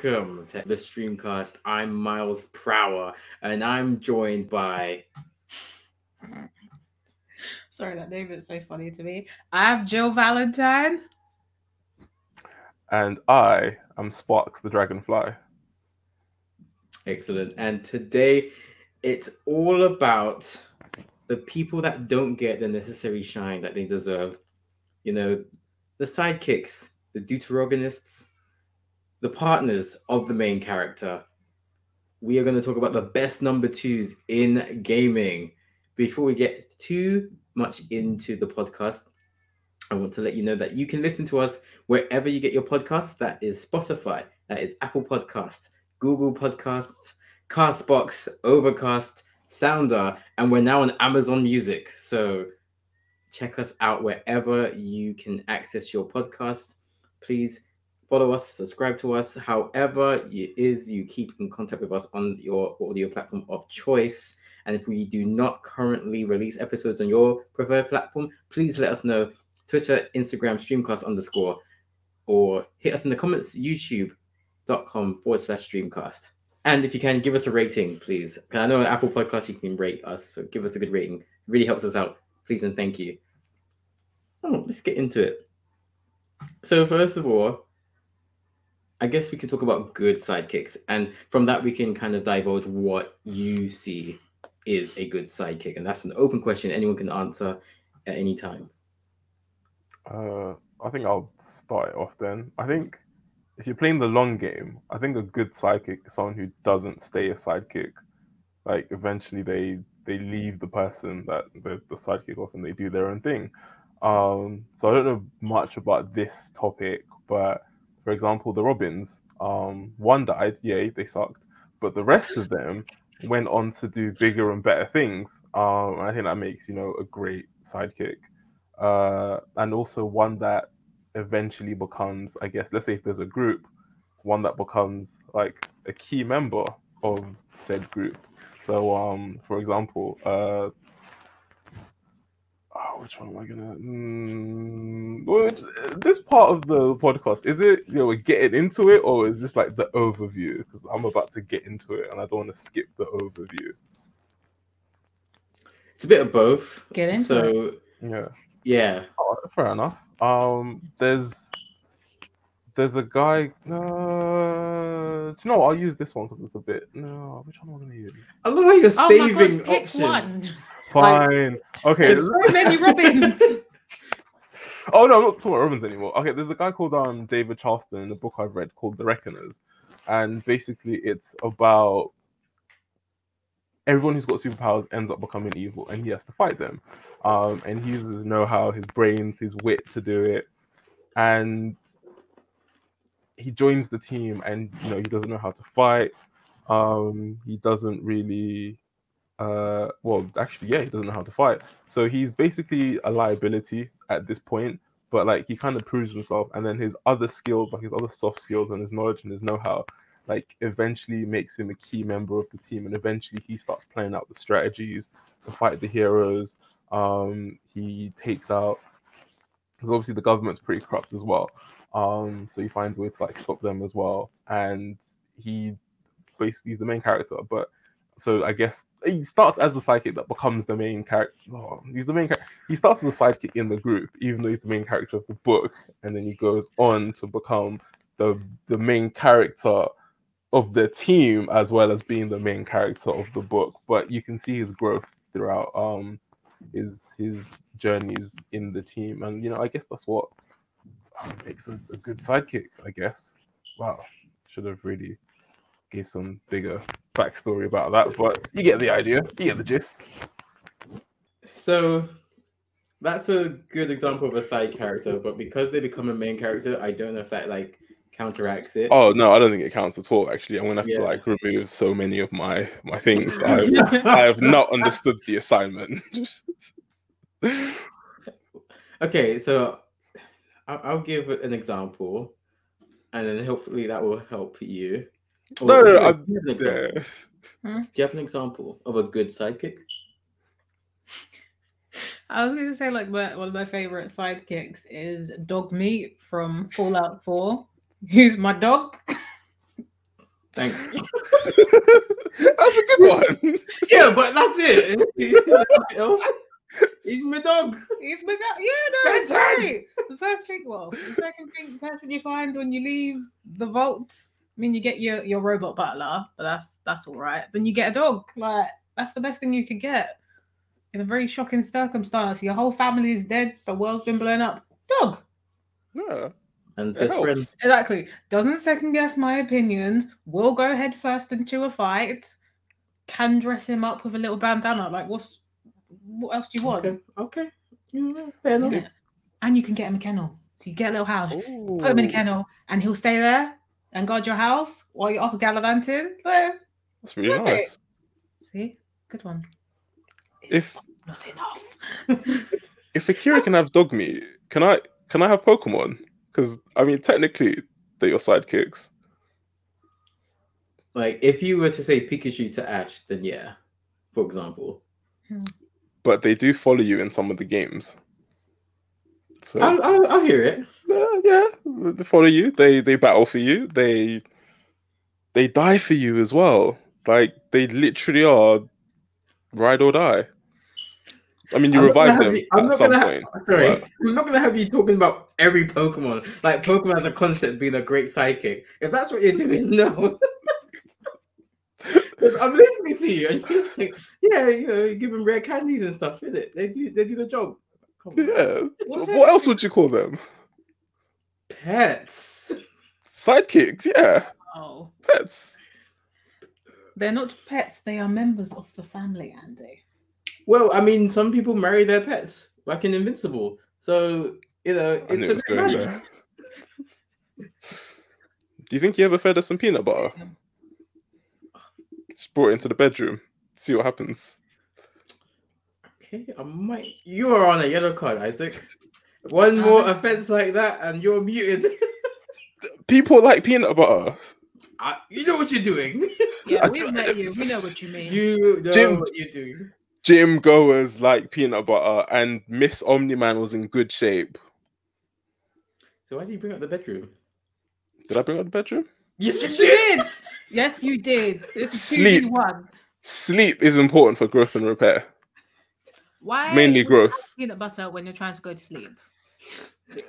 Hello, everyone, and welcome to the Streamcast. I'm Miles Prower, and I'm joined by. Sorry, that name is so funny to me. I'm Jill Valentine. And I am Sparks the Dragonfly. Excellent. And today it's all about the people that don't get the necessary shine that they deserve. You know, the sidekicks, the deuteragonists, the partners of the main character. We are going to talk about the best number twos in gaming. Before we get too much into the podcast, I want to let you know that you can listen to us wherever you get your podcasts. That is Spotify, that is Apple Podcasts, Google Podcasts, Castbox, Overcast, Sounder, and we're now on Amazon Music. So check us out wherever you can access your podcast. Please follow us, subscribe to us, however it is you keep in contact with us on your audio platform of choice. And if we do not currently release episodes on your preferred platform, please let us know. Twitter, Instagram, streamcast underscore, or hit us in the comments, youtube.com forward slash streamcast. And if you can, give us a rating, please. I know on Apple Podcast you can rate us, so give us a good rating. It really helps us out. Please and thank you. Oh, let's get into it. So, first of all, I guess we can talk about good sidekicks. And from that, we can kind of divulge what you see is a good sidekick. And that's an open question anyone can answer at any time. Uh, I think I'll start it off then. I think if you're playing the long game, I think a good sidekick is someone who doesn't stay a sidekick. Like eventually they they leave the person that the, the sidekick off and they do their own thing. Um, so I don't know much about this topic, but for example, the Robins, um, one died, yay, they sucked, but the rest of them went on to do bigger and better things. Um, I think that makes you know a great sidekick, uh, and also one that eventually becomes, I guess, let's say if there's a group, one that becomes like a key member of said group. So, um, for example, uh, oh, which one am I gonna? Mm, which, this part of the podcast is it? You know, we're getting into it, or is this like the overview? Because I'm about to get into it, and I don't want to skip the overview. It's a bit of both. Get into so, it. Yeah. yeah. Oh, fair enough. Um, there's there's a guy. Uh, do you know? What? I'll use this one because it's a bit. No, which one am I gonna use? I love how you're Oh my saving God, pick options. one. Fine. okay. It's So many Robins. Oh no, I'm not talking about Robins anymore. Okay, there's a guy called um David Charleston in a book I've read called The Reckoners, and basically it's about everyone who's got superpowers ends up becoming evil, and he has to fight them. Um, and he uses his know-how, his brains, his wit to do it, and he joins the team, and you know he doesn't know how to fight. Um, he doesn't really uh well actually yeah he doesn't know how to fight. So he's basically a liability at this point but like he kind of proves himself. And then his other skills like his other soft skills and his knowledge and his know-how like eventually makes him a key member of the team. And eventually he starts playing out the strategies to fight the heroes. Um he takes out because obviously the government's pretty corrupt as well um so he finds a way to like stop them as well and he basically is the main character but so I guess he starts as the sidekick that becomes the main character. Oh, he's the main character. He starts as a sidekick in the group, even though he's the main character of the book, and then he goes on to become the the main character of the team as well as being the main character of the book. But you can see his growth throughout um his his journeys in the team, and you know I guess that's what makes a, a good sidekick. I guess. Wow, should have really gave some bigger backstory about that, but you get the idea, you get the gist. So that's a good example of a side character, but because they become a main character, I don't know if that like counteracts it. Oh no, I don't think it counts at all. Actually, I'm gonna have Yeah. to like remove so many of my my things. I've, I have not understood the assignment. Okay, so I'll, I'll give an example, and then hopefully that will help you. Or no, do no, you no, have- I'm, do you have an example? yeah. Do you have an example of a good sidekick? I was going to say, like, my, one of my favorite sidekicks is Dog Meat from Fallout 4. Who's my dog? Thanks. That's a good one. yeah, but that's it. He's my dog. He's my dog. Yeah, no, it's Benton! great. The first thing, well, the second thing, the person you find when you leave the vault. I mean, you get your your robot butler, but that's that's all right. Then you get a dog. Like that's the best thing you could get. In a very shocking circumstance, your whole family is dead. The world's been blown up. Dog. Yeah. And It best friend. Exactly. Doesn't second guess my opinions. Will go head first into a fight. Can dress him up with a little bandana. Like, what's what else do you want? Okay. Okay. Yeah, fair enough. Yeah. And you can get him a kennel. So you get a little house, put him in a kennel, and he'll stay there and guard your house while you're off gallivanting. So, That's really Love it. nice. see, good one. If It's not enough. if Akira can have dog meat, can I can I have Pokemon? Because I mean, technically, they're your sidekicks. Like if you were to say Pikachu to Ash, then yeah, for example. Hmm. But they do follow you in some of the games. So I'll, I'll, I'll hear it. uh, yeah, they follow you. They they battle for you. They they die for you as well. Like they literally are ride or die. I mean, you I'm revive them you- I'm at not some gonna point. Sorry, but- I'm not gonna have you talking about every Pokemon. Like Pokemon as a concept being a great psychic. If that's what you're doing, no. 'Cause I'm listening to you, and you're just like, yeah, you know, you give them rare candies and stuff, is it? They do, they do the job. Come on. yeah. What's What else would you call them? Pets. Sidekicks. Yeah, Oh, pets. they're not pets. They are members of the family, Andy. Well, I mean, some people marry their pets, like in Invincible. So you know, I knew it's it a bit going mad. there. Do you think you ever fed us some peanut butter? Just brought it into the bedroom. See what happens. Okay, I might. You are on a yellow card, Isaac. One more Uh, offense like that, and you're muted. People like peanut butter. I, you know what you're doing. Yeah, we've met you. We know what you mean. You know Jim- what you're doing. Gym goers like peanut butter, and Miss Omni-Man was in good shape. So why did you bring up the bedroom? Did I bring up the bedroom? Yes, you You did. Yes, you did. This is Sleep. one. Sleep is important for growth and repair. Why Mainly growth. Peanut butter when you're trying to go to sleep.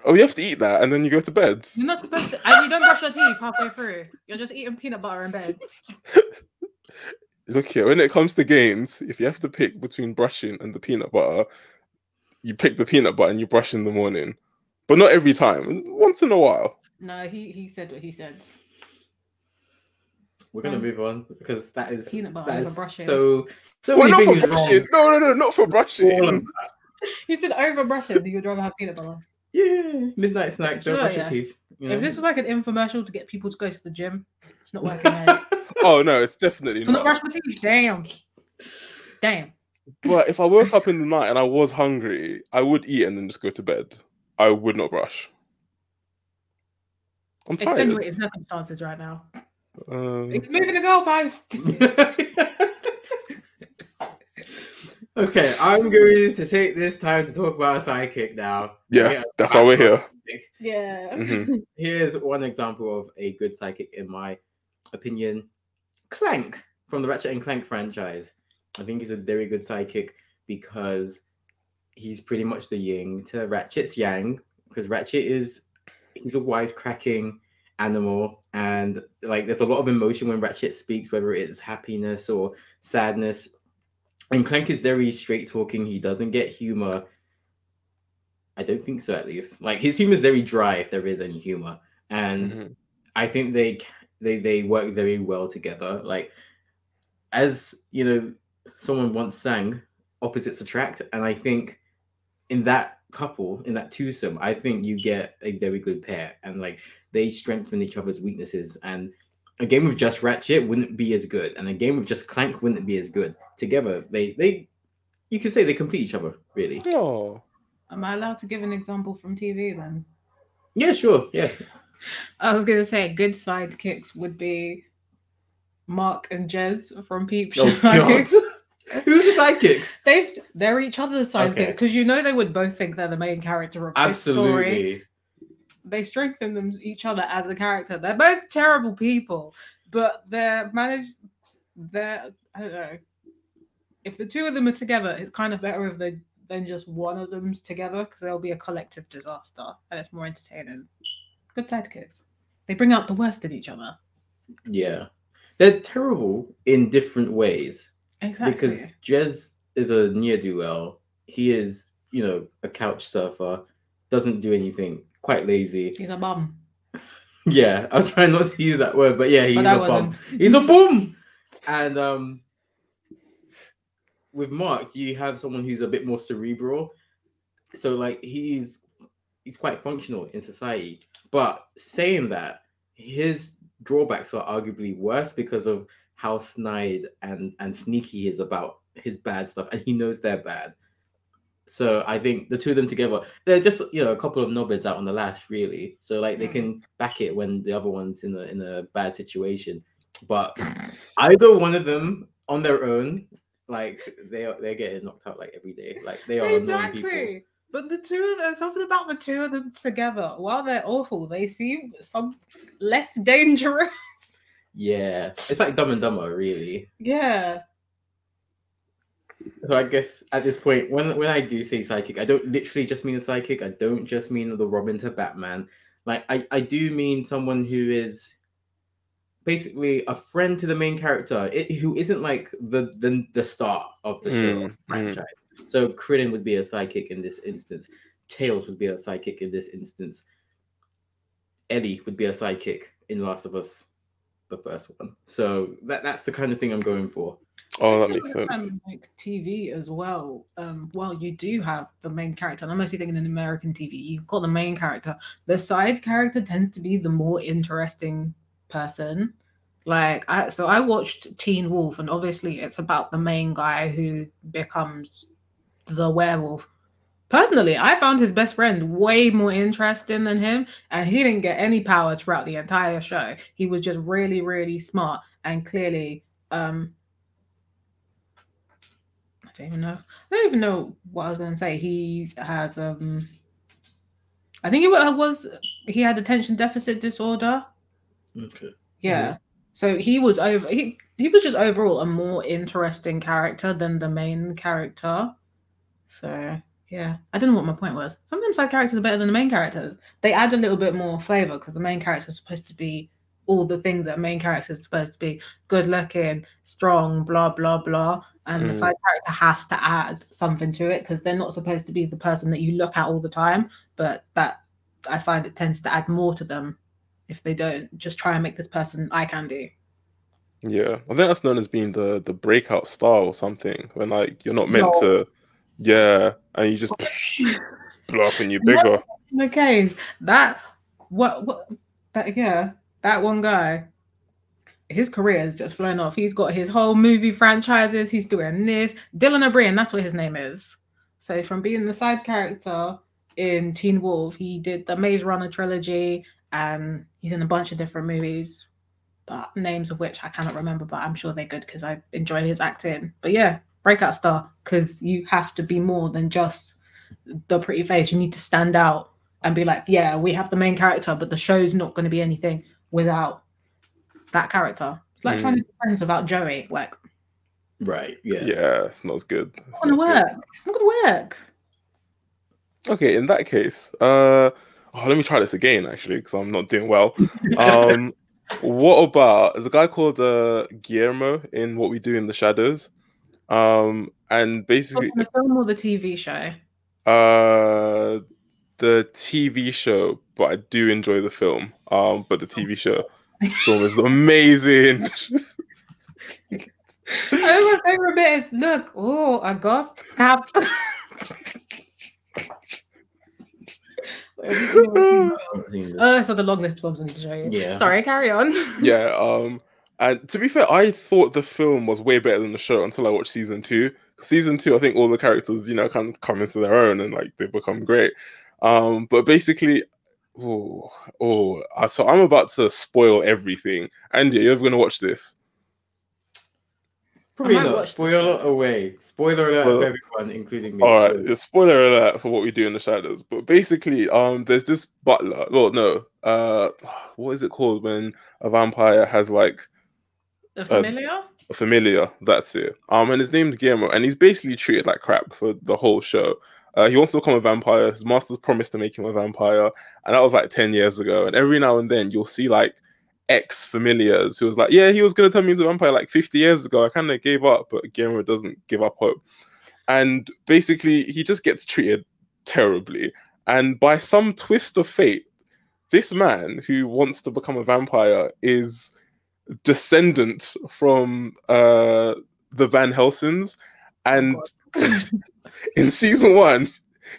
Oh, you have to eat that, and then you go to bed. You're not supposed to, and you don't brush your teeth halfway through. You're just eating peanut butter in bed. Look here, when it comes to gains, if you have to pick between brushing and the peanut butter, you pick the peanut butter and you brush in the morning. But not every time. Once in a while. No, he he said what he said. We're gonna Um, move on because that is peanut butter that over is brushing. so so Well, many not for brushing. wrong. No, no, no, not for brushing. All of He said over brushing, you'd rather have peanut butter. Yeah, midnight snack. Don't Sure, brush your teeth. You If this was like an infomercial to get people to go to the gym, it's not working out. oh no, it's definitely to not not. brush my teeth. Damn. Damn. But if I woke up in the night and I was hungry, I would eat and then just go to bed. I would not brush. I'm tired. Extenuating circumstances right now. Um, It's moving the goalpost. okay, I'm going to take this time to talk about a sidekick now. yes, Yeah, that's why we're here. Yeah. Mhm. Here's one example of a good sidekick, in my opinion. Clank from the Ratchet and Clank franchise. I think he's a very good sidekick because he's pretty much the yin to Ratchet's yang. Because Ratchet is he's a wisecracking animal, and like there's a lot of emotion when Ratchet speaks, whether it's happiness or sadness. And Clank is very straight talking. He doesn't get humor. I don't think so, at least. Like his humor is very dry, if there is any humor, and Mhm. I think they they they work very well together. Like as you know, someone once sang, "Opposites attract," and I think in that couple, in that twosome, I think you get a very good pair, and like they strengthen each other's weaknesses. And a game with just Ratchet wouldn't be as good, and a game with just Clank wouldn't be as good. Together, they they you could say they complete each other, really. Oh, Am I allowed to give an example from TV then? Yeah, sure, yeah. I was gonna say good sidekicks would be Mark and Jez from Peep oh, Show. Oh God, who's the sidekick? they st- they're each other's sidekick Okay. because you know they would both think they're the main character of this story. They strengthen them each other as a character. They're both terrible people, but they're managed. They're I don't know. If the two of them are together, it's kind of better if they than just one of them's together because there'll be a collective disaster and it's more entertaining. Good sidekicks. They bring out the worst in each other. Yeah. They're terrible in different ways. Exactly. Because Jez is a near do well. He is, you know, a couch surfer, doesn't do anything, quite lazy. he's a bum. Yeah, I was trying not to use that word, but yeah, he's But a bum. wasn't. He's a bum. And um with Mark, you have someone who's a bit more cerebral. So like he's he's quite functional in society. But saying that, his drawbacks are arguably worse because of how snide and and sneaky he is about his bad stuff, and he knows they're bad. So I think the two of them together, they're just you know a couple of knobheads out on the lash, really. So like they can hmm. back it when the other one's in a in a bad situation. But either one of them on their own, like they are they're getting knocked out like every day. Like they are. Exactly. But the two of them, something about the two of them together, while they're awful, they seem some less dangerous. Yeah, it's like Dumb and Dumber, really. yeah. So I guess at this point, when when I do say psychic, I don't literally just mean a psychic. I don't just mean the Robin to Batman. Like I, I do mean someone who is basically a friend to the main character, it, who isn't like the the, the star of the show Mm, mm. franchise. So Krillin would be a psychic in this instance. Tails would be a psychic in this instance. Ellie would be a psychic in Last of Us, the first one. So that that's the kind of thing I'm going for. Oh, that makes sense. um, like TV as well. Um, while you do have the main character, and I'm mostly thinking in American TV, you've got the main character. The side character tends to be the more interesting person. Like I, so I watched Teen Wolf, and obviously it's about the main guy who becomes the werewolf. Personally, I found his best friend way more interesting than him, and he didn't get any powers throughout the entire show. He was just really, really smart and clearly um I don't even know. I don't even know what I was going to say. He has um, I think it wa- was he had attention deficit disorder. Okay. Yeah. So he was over. He he was just overall a more interesting character than the main character. So yeah, I don't know what my point was. Sometimes side characters are better than the main characters. They add a little bit more flavor because the main character is supposed to be all the things that a main character is supposed to be: good looking, strong, blah blah blah. And the Mm. side character has to add something to it because they're not supposed to be the person that you look at all the time. But that I find it tends to add more to them if they don't just try and make this person eye candy. Yeah, I think that's known as being the the breakout star or something. When like you're not meant No. to, yeah, and you just blow up and you're bigger. In the case. That what what that yeah that one guy his career is just flown off. He's got his whole movie franchises. He's doing this. Dylan o'brien that's what his name is. So from being the side character in teen wolf he did the maze runner trilogy and he's in a bunch of different movies but names of which i cannot remember but i'm sure they're good because i enjoy his acting. But yeah breakout star because you have to be more than just the pretty face. You need to stand out and be like, yeah, we have the main character, but the show's not going to be anything without that character. It's like trying to be friends without Joey. Like, Right. Yeah. Yeah, it's not as good. It's it's not going to not as good. work. It's not going to work. Okay, in that case, uh, oh, let me try this again actually because I'm not doing well. Um, what about there's a guy called uh, Guillermo in What We Do in the Shadows, um, and basically the film or the TV show? uh, the TV show, but I do enjoy the film. Um, but the TV show film is amazing. oh, my favorite bit is look, oh, a ghost cap. Oh, so the long list of films I need to show you. Yeah. Sorry, carry on. yeah. Um, and to be fair, I thought the film was way better than the show until I watched season two. Season two, I think all the characters, you know, kind of come into their own and like they become great. Um, but basically, oh, oh, uh, so I'm about to spoil everything. Andy, are you ever gonna watch this? Probably not. Spoiler away. Spoiler alert Well- for everyone, including me. All right, Spoiler. it's spoiler alert for what we do in the shadows. But basically, um, there's this butler. Well, no, uh, what is it called when a vampire has like The familiar? a familiar? That's it. Um, and his name's Guillermo, and he's basically treated like crap for the whole show. Uh, he wants to become a vampire. His master's promised to make him a vampire, and that was like ten years ago. And every now and then, you'll see like ex familiars who was like, "Yeah, he was gonna turn me into a vampire like 50 years ago. I kind of gave up, but Guillermo doesn't give up hope." And basically, he just gets treated terribly. And by some twist of fate, this man who wants to become a vampire is descendant from uh, the Van Helsings, and in season one,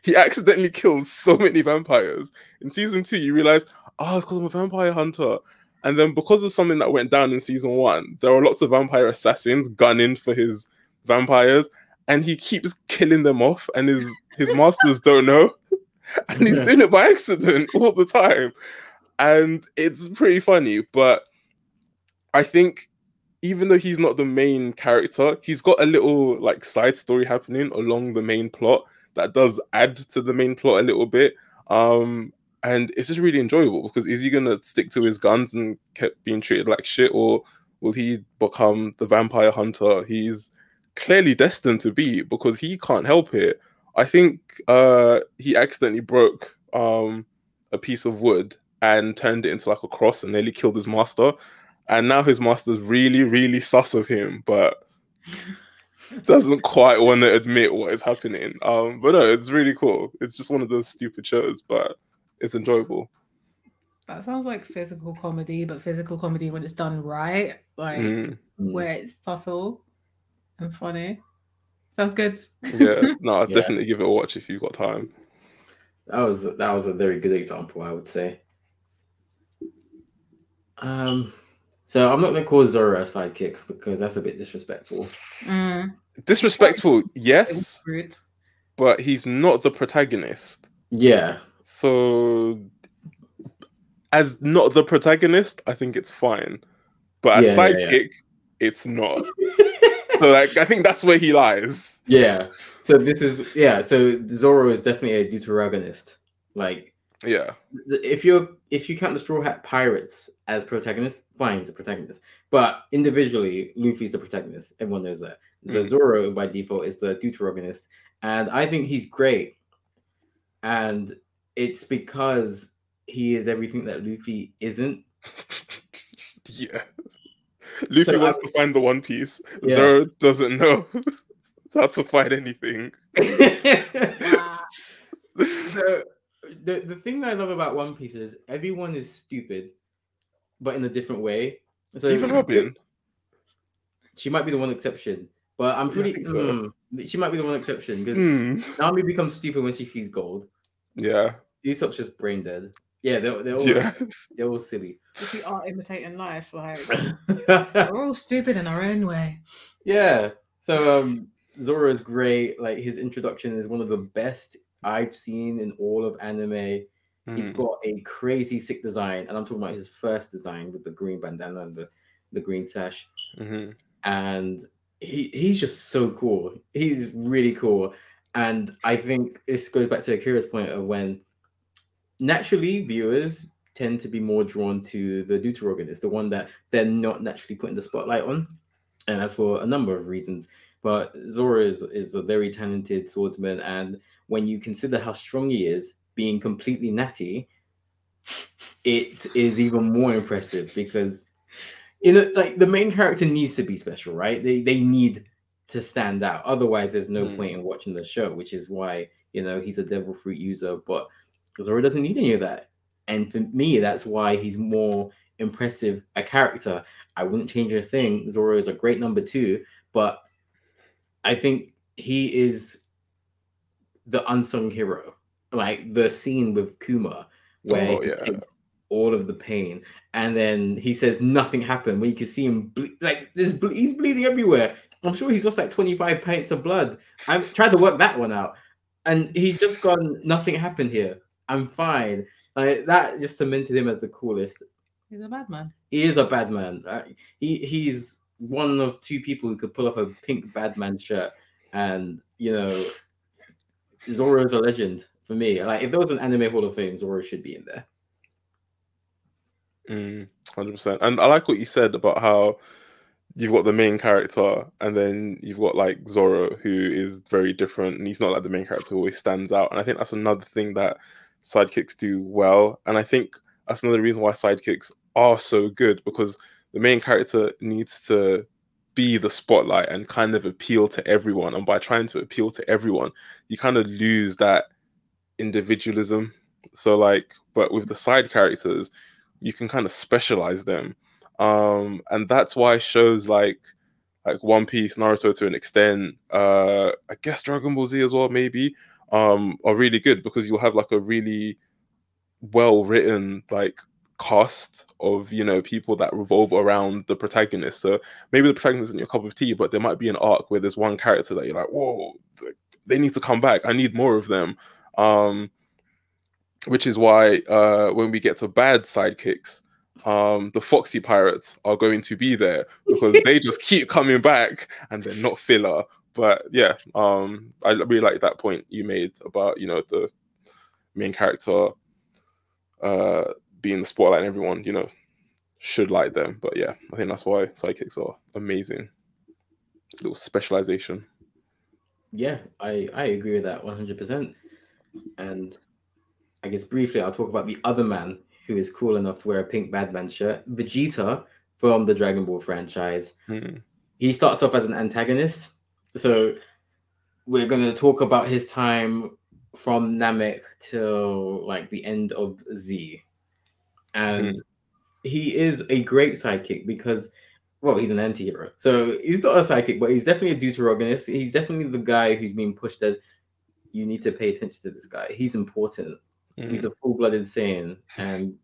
he accidentally kills so many vampires. In season two, you realize, oh, it's because I'm a vampire hunter. And then because of something that went down in season one, there are lots of vampire assassins gunning for his vampires, and he keeps killing them off, and his his masters don't know. And he's doing it by accident all the time. And it's pretty funny, but I think even though he's not the main character, he's got a little like side story happening along the main plot that does add to the main plot a little bit. Um, and it's just really enjoyable because is he gonna stick to his guns and kept being treated like shit, or will he become the vampire hunter he's clearly destined to be because he can't help it? I think uh, he accidentally broke um, a piece of wood and turned it into like a cross and nearly killed his master. And now his master's really, really sus of him, but doesn't quite want to admit what is happening. Um, but no, it's really cool. It's just one of those stupid shows, but it's enjoyable. That sounds like physical comedy, but physical comedy when it's done right, like Mm, Mm. where it's subtle and funny. Sounds good. yeah, no, I'd Yeah. definitely give it a watch if you've got time. That was that was a very good example, I would say. Um, so I'm not gonna call Zoro a sidekick because that's a bit disrespectful. Mm, Disrespectful, yes, but he's not the protagonist. Yeah, So, as not the protagonist, I think it's fine. But as Yeah, yeah, yeah. sidekick, it's not. so, like, I think that's where he lies. yeah. So this is yeah. So Zoro is definitely a deuteragonist. Like Yeah. if you're if you count the Straw Hat Pirates as protagonists, fine, he's a protagonist. But individually, Luffy's the protagonist. Everyone knows that. So Mhm. Zoro by default is the deuteragonist, and I think he's great. And it's because he is everything that Luffy isn't. yeah. Luffy So, wants I- to find the One Piece. Yeah. Zoro doesn't know how to find anything. So the the thing I love about One Piece is everyone is stupid, but in a different way. So Even Robin. she might be the one exception, but I'm pretty. think so. mm, she might be the one exception because Hmm. Nami becomes stupid when she sees gold. Yeah. Usopp's just brain dead. Yeah, they're, they're all Yeah. they're all silly. if we are imitating life, like we're all stupid in our own way. yeah. So um Zoro is great. Like his introduction is one of the best I've seen in all of anime. he's got a crazy sick design, and I'm talking about his first design with the green bandana and the, the green sash. Mhm. And he he's just so cool. He's really cool. And I think this goes back to Akira's point of when naturally viewers tend to be more drawn to the deuteragonist, the one that they're not naturally putting the spotlight on. And that's for a number of reasons. But Zoro is, is a very talented swordsman. And when you consider how strong he is, being completely natty, it is even more impressive because you know, like the main character needs to be special, right? They they need to stand out. Otherwise, there's no Mm. point in watching the show, which is why you know he's a devil fruit user. But Zoro doesn't need any of that, and for me, that's why he's more impressive a character. I wouldn't change a thing. Zoro is a great number two, but I think he is the unsung hero. Like the scene with Kuma, where Oh, he yeah. takes all of the pain, and then he says nothing happened. When you can see him, ble- like this, ble- he's bleeding everywhere. I'm sure he's lost like 25 pints of blood. I've tried to work that one out, and he's just gone. Nothing happened here. I'm fine. Like that just cemented him as the coolest He's a bad man. he is a bad man. Uh, he he's one of two people who could pull off a pink Batman shirt, and you know, Zoro is a legend for me. Like if there was an anime Hall of Fame, Zoro should be in there. Mm, Hundred percent. And I like what you said about how you've got the main character, and then you've got like Zoro, who is very different, and he's not like the main character who always stands out. And I think that's another thing that sidekicks do well. And I think that's another reason why sidekicks are so good because the main character needs to be the spotlight and kind of appeal to everyone. And by trying to appeal to everyone, you kind of lose that individualism. So, like, but with the side characters, you can kind of specialize them. Um, and that's why shows like like One Piece, Naruto to an extent, uh, I guess Dragon Ball Z as well, maybe, um, are really good because you'll have like a really well written like cast of you know people that revolve around the protagonist. So maybe the protagonist isn't your cup of tea, but there might be an arc where there's one character that you're like, whoa, they need to come back. I need more of them. Um, which is why uh, when we get to bad sidekicks, um, the Foxy Pirates are going to be there because they just keep coming back and they're not filler. But yeah, um, I really like that point you made about you know the main character uh, being the spotlight and everyone you know should like them. But yeah, I think that's why sidekicks are amazing. It's a little specialization. Yeah, I I agree with that one hundred percent. And I guess briefly, I'll talk about the other man who is cool enough to wear a pink Batman shirt, Vegeta from the Dragon Ball franchise. Hmm. He starts off as an antagonist. So we're going to talk about his time from Namek till like the end of Z. And Hmm. he is a great sidekick because, well, he's an anti hero. So he's not a sidekick, but he's definitely a deuteragonist. He's definitely the guy who's being pushed as you need to pay attention to this guy. He's important. He's Mm. a full-blooded Saiyan, and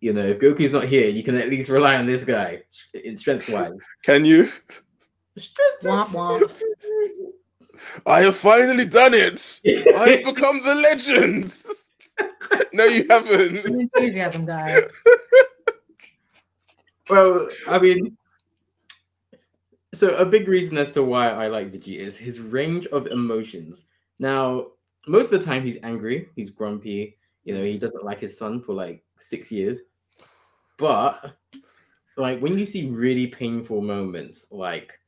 you know if Goku's not here, you can at least rely on this guy in strength-wise. Can you? Strength. Womp womp. I have finally done it. I've become the legend. no, you haven't. Enthusiasm, guys. well, I mean, so a big reason as to why I like Vegeta is his range of emotions. Now, most of the time he's angry, he's grumpy. You know, he doesn't like his son for like six years. But like when you see really painful moments, like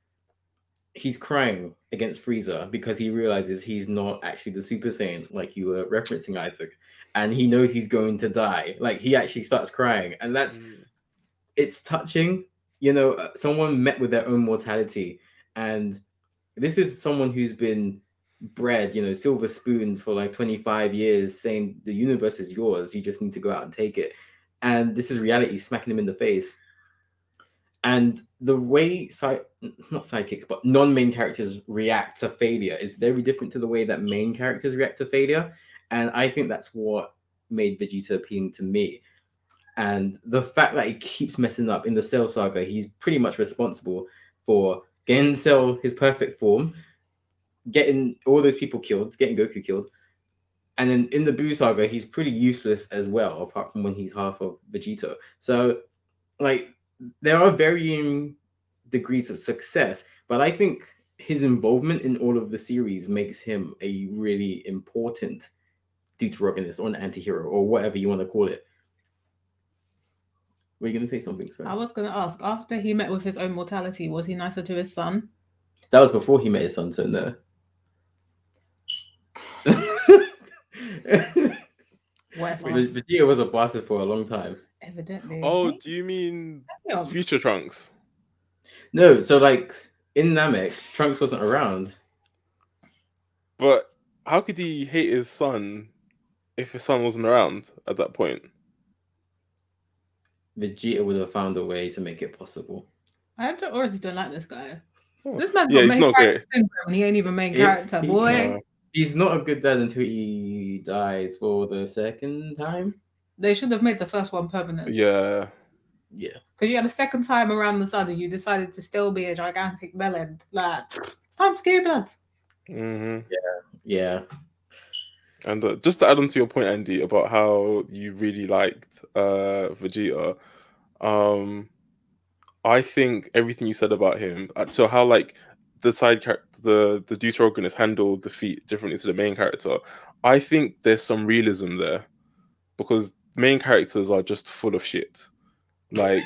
he's crying against Frieza because he realizes he's not actually the Super Saiyan, like you were referencing Isaac, and he knows he's going to die. Like he actually starts crying, and that's it's touching. You know, uh, someone met with their own mortality, and this is someone who's been bred, you know, silver spoon for like 25 years, saying the universe is yours. You just need to go out and take it. And this is reality smacking him in the face. And the way side not sidekicks, but non-main characters react to failure is very different to the way that main characters react to failure. And I think that's what made Vegeta appealing to me. And the fact that he keeps messing up in the Cell Saga, he's pretty much responsible for getting Cell his perfect form, getting all those people killed, getting Goku killed. And then in the Buu Saga, he's pretty useless as well, apart from when he's half of Vegeta. So, like, there are varying degrees of success, but I think his involvement in all of the series makes him a really important deuteragonist or an anti-hero or whatever you want to call it. Were you going to say something? Sorry. I was going to ask, after he met with his own mortality, was he nicer to his son? That was before he met his son, so no. Whatever. Vegeta was a bastard for a long time. Evidently. Oh, do you mean Future Trunks? No, so like in Namek, Trunks wasn't around. But how could he hate his son if his son wasn't around at that point? Vegeta would have found a way to make it possible. I don't, already don't like this guy. Oh. This man's Yeah, got he's main not character syndrome and he ain't even main He- character, he- boy. Uh, He's not a good dad until he dies for the second time. They should have made the first one permanent. yeah. Yeah. Because you had a second time around the sun and you decided to still be a gigantic melon. Like, it's time to go blood. hmm Yeah. Yeah. And uh, just to add on to your point, Andy, about how you really liked uh, Vegeta, um, I think everything you said about him. uh, So how like the side character, the the deuteragonist handled defeat differently to the main character. I think there's some realism there because main characters are just full of shit. Like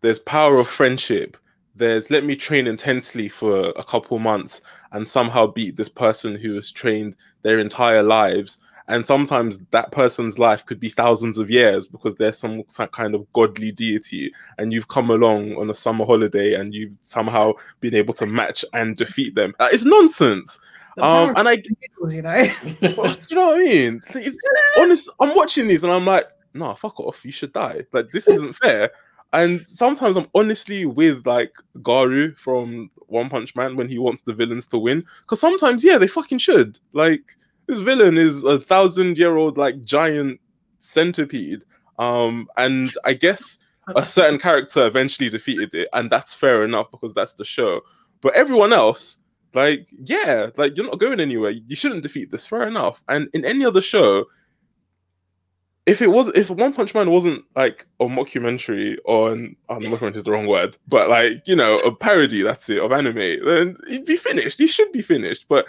there's power of friendship. There's let me train intensely for a couple months and somehow beat this person who has trained their entire lives. And sometimes that person's life could be thousands of years because there's some, some kind of godly deity, and you've come along on a summer holiday and you've somehow been able to match and defeat them. Uh, It's nonsense. Um, and I, you know. you know what I mean? It's- honest, I'm watching these and I'm like, nah, fuck off. You should die. Like this isn't fair. And sometimes I'm honestly with like Garou from One Punch Man when he wants the villains to win. Because sometimes, yeah, they fucking should. Like this villain is a thousand year old like giant centipede. Um, and I guess a certain character eventually defeated it, and that's fair enough because that's the show. But everyone else, like, yeah, like you're not going anywhere. You shouldn't defeat this. Fair enough. And in any other show, if it was, if One Punch Man wasn't like a mockumentary on, oh, mockumentary is the wrong word, but like you know, a parody, that's it, of anime, then he'd be finished. He should be finished. But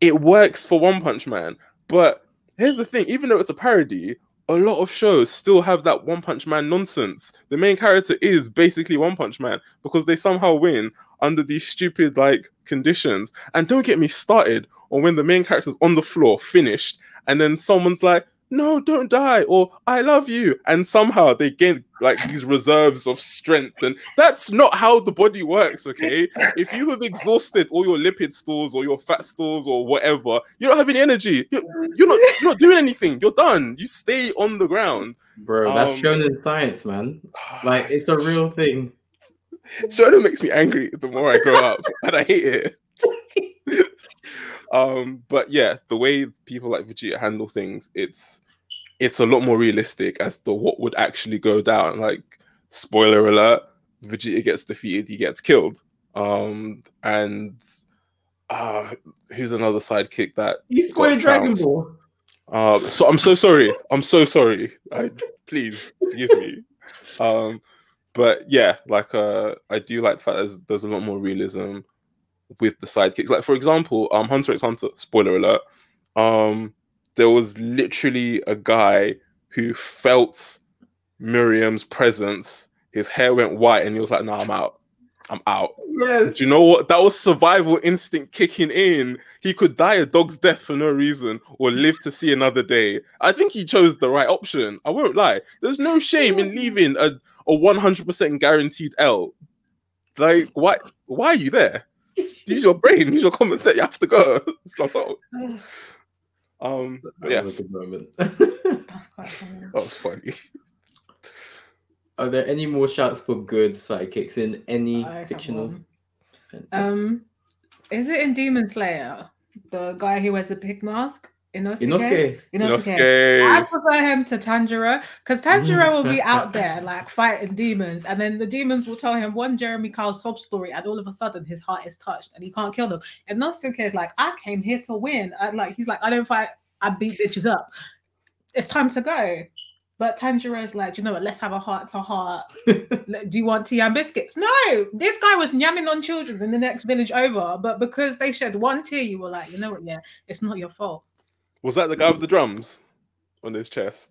it works for One Punch Man. But here's the thing: even though it's a parody, a lot of shows still have that One Punch Man nonsense. The main character is basically One Punch Man because they somehow win under these stupid like conditions. And don't get me started on when the main character's on the floor, finished, and then someone's like, "No, don't die," or "I love you," and somehow they gain like these reserves of strength, and that's not how the body works. Okay, if you have exhausted all your lipid stores or your fat stores or whatever, you don't have any energy. You're, you're not you're not doing anything. You're done. You stay on the ground. Bro, that's Um, Shonen science, man. Like it's a real thing. Shonen makes me angry the more I grow up, and I hate it. um, but yeah, the way people like Vegeta handle things, it's it's a lot more realistic as to what would actually go down. Like, spoiler alert: Vegeta gets defeated, he gets killed. Um, and uh, who's another sidekick that You spoiled Dragon. Ball. um, so I'm so sorry. I'm so sorry. I please forgive me. Um, but yeah, like uh, I do like the fact there's there's a lot more realism with the sidekicks. Like for example, um, Hunter x Hunter. Spoiler alert. Um, there was literally a guy who felt Meruem's presence. His hair went white, and he was like, "No, I'm out. I'm out." Yes. Do you know what? That was survival instinct kicking in. He could die a dog's death for no reason or live to see another day. I think he chose the right option. I won't lie. There's no shame in leaving a, a 100% guaranteed L. Like, why why are you there? Just Use your brain, use your common sense. You have to go. It's not all. Um, but That yeah, was a good moment. That's quite funny. that was funny. Are there any more shouts for good sidekicks in any I have fictional? one. Um, is it in Demon Slayer? The guy who wears the pig mask? Inosuke? Inosuke. Inosuke. I Inosuke. prefer him to Tanjiro because Tanjiro will be out there like fighting demons, and then the demons will tell him one Jeremy Kyle sob story, and all of a sudden his heart is touched and he can't kill them. And Inosuke is like, I came here to win. And like he's like, I don't fight, I beat bitches up. It's time to go. But Tanjiro's like, you know what? Let's have a heart to heart. Do you want tea and biscuits? No, this guy was yamming on children in the next village over, but because they shed one tear, you were like, you know what? Yeah, it's not your fault. Was that the guy with the drums on his chest?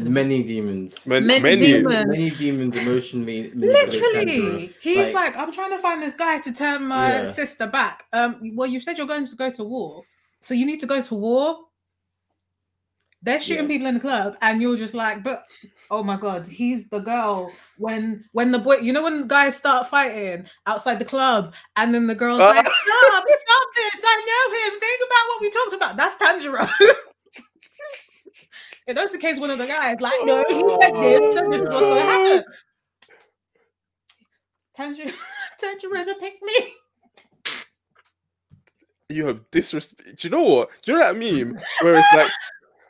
Many demons. Man, Many many. demons. Many demons emotionally. Literally, he's Like- like, I'm trying to find this guy to turn my Yeah. sister back. Um, well, you said you're going to go to war, so you need to go to war. They're shooting Yeah. people in the club, and you're just like, but oh my god, he's the girl. When when the boy, you know, when guys start fighting outside the club, and then the girl's Ah. like, stop, stop this, I know him. Think about what we talked about. That's Tanjiro. In those case, one of the guys like, no, he said this, so this is what's gonna happen. Tanjiro, Tanjiro's a pick me. you have disrespect. Do you know what? Do you know that meme where it's like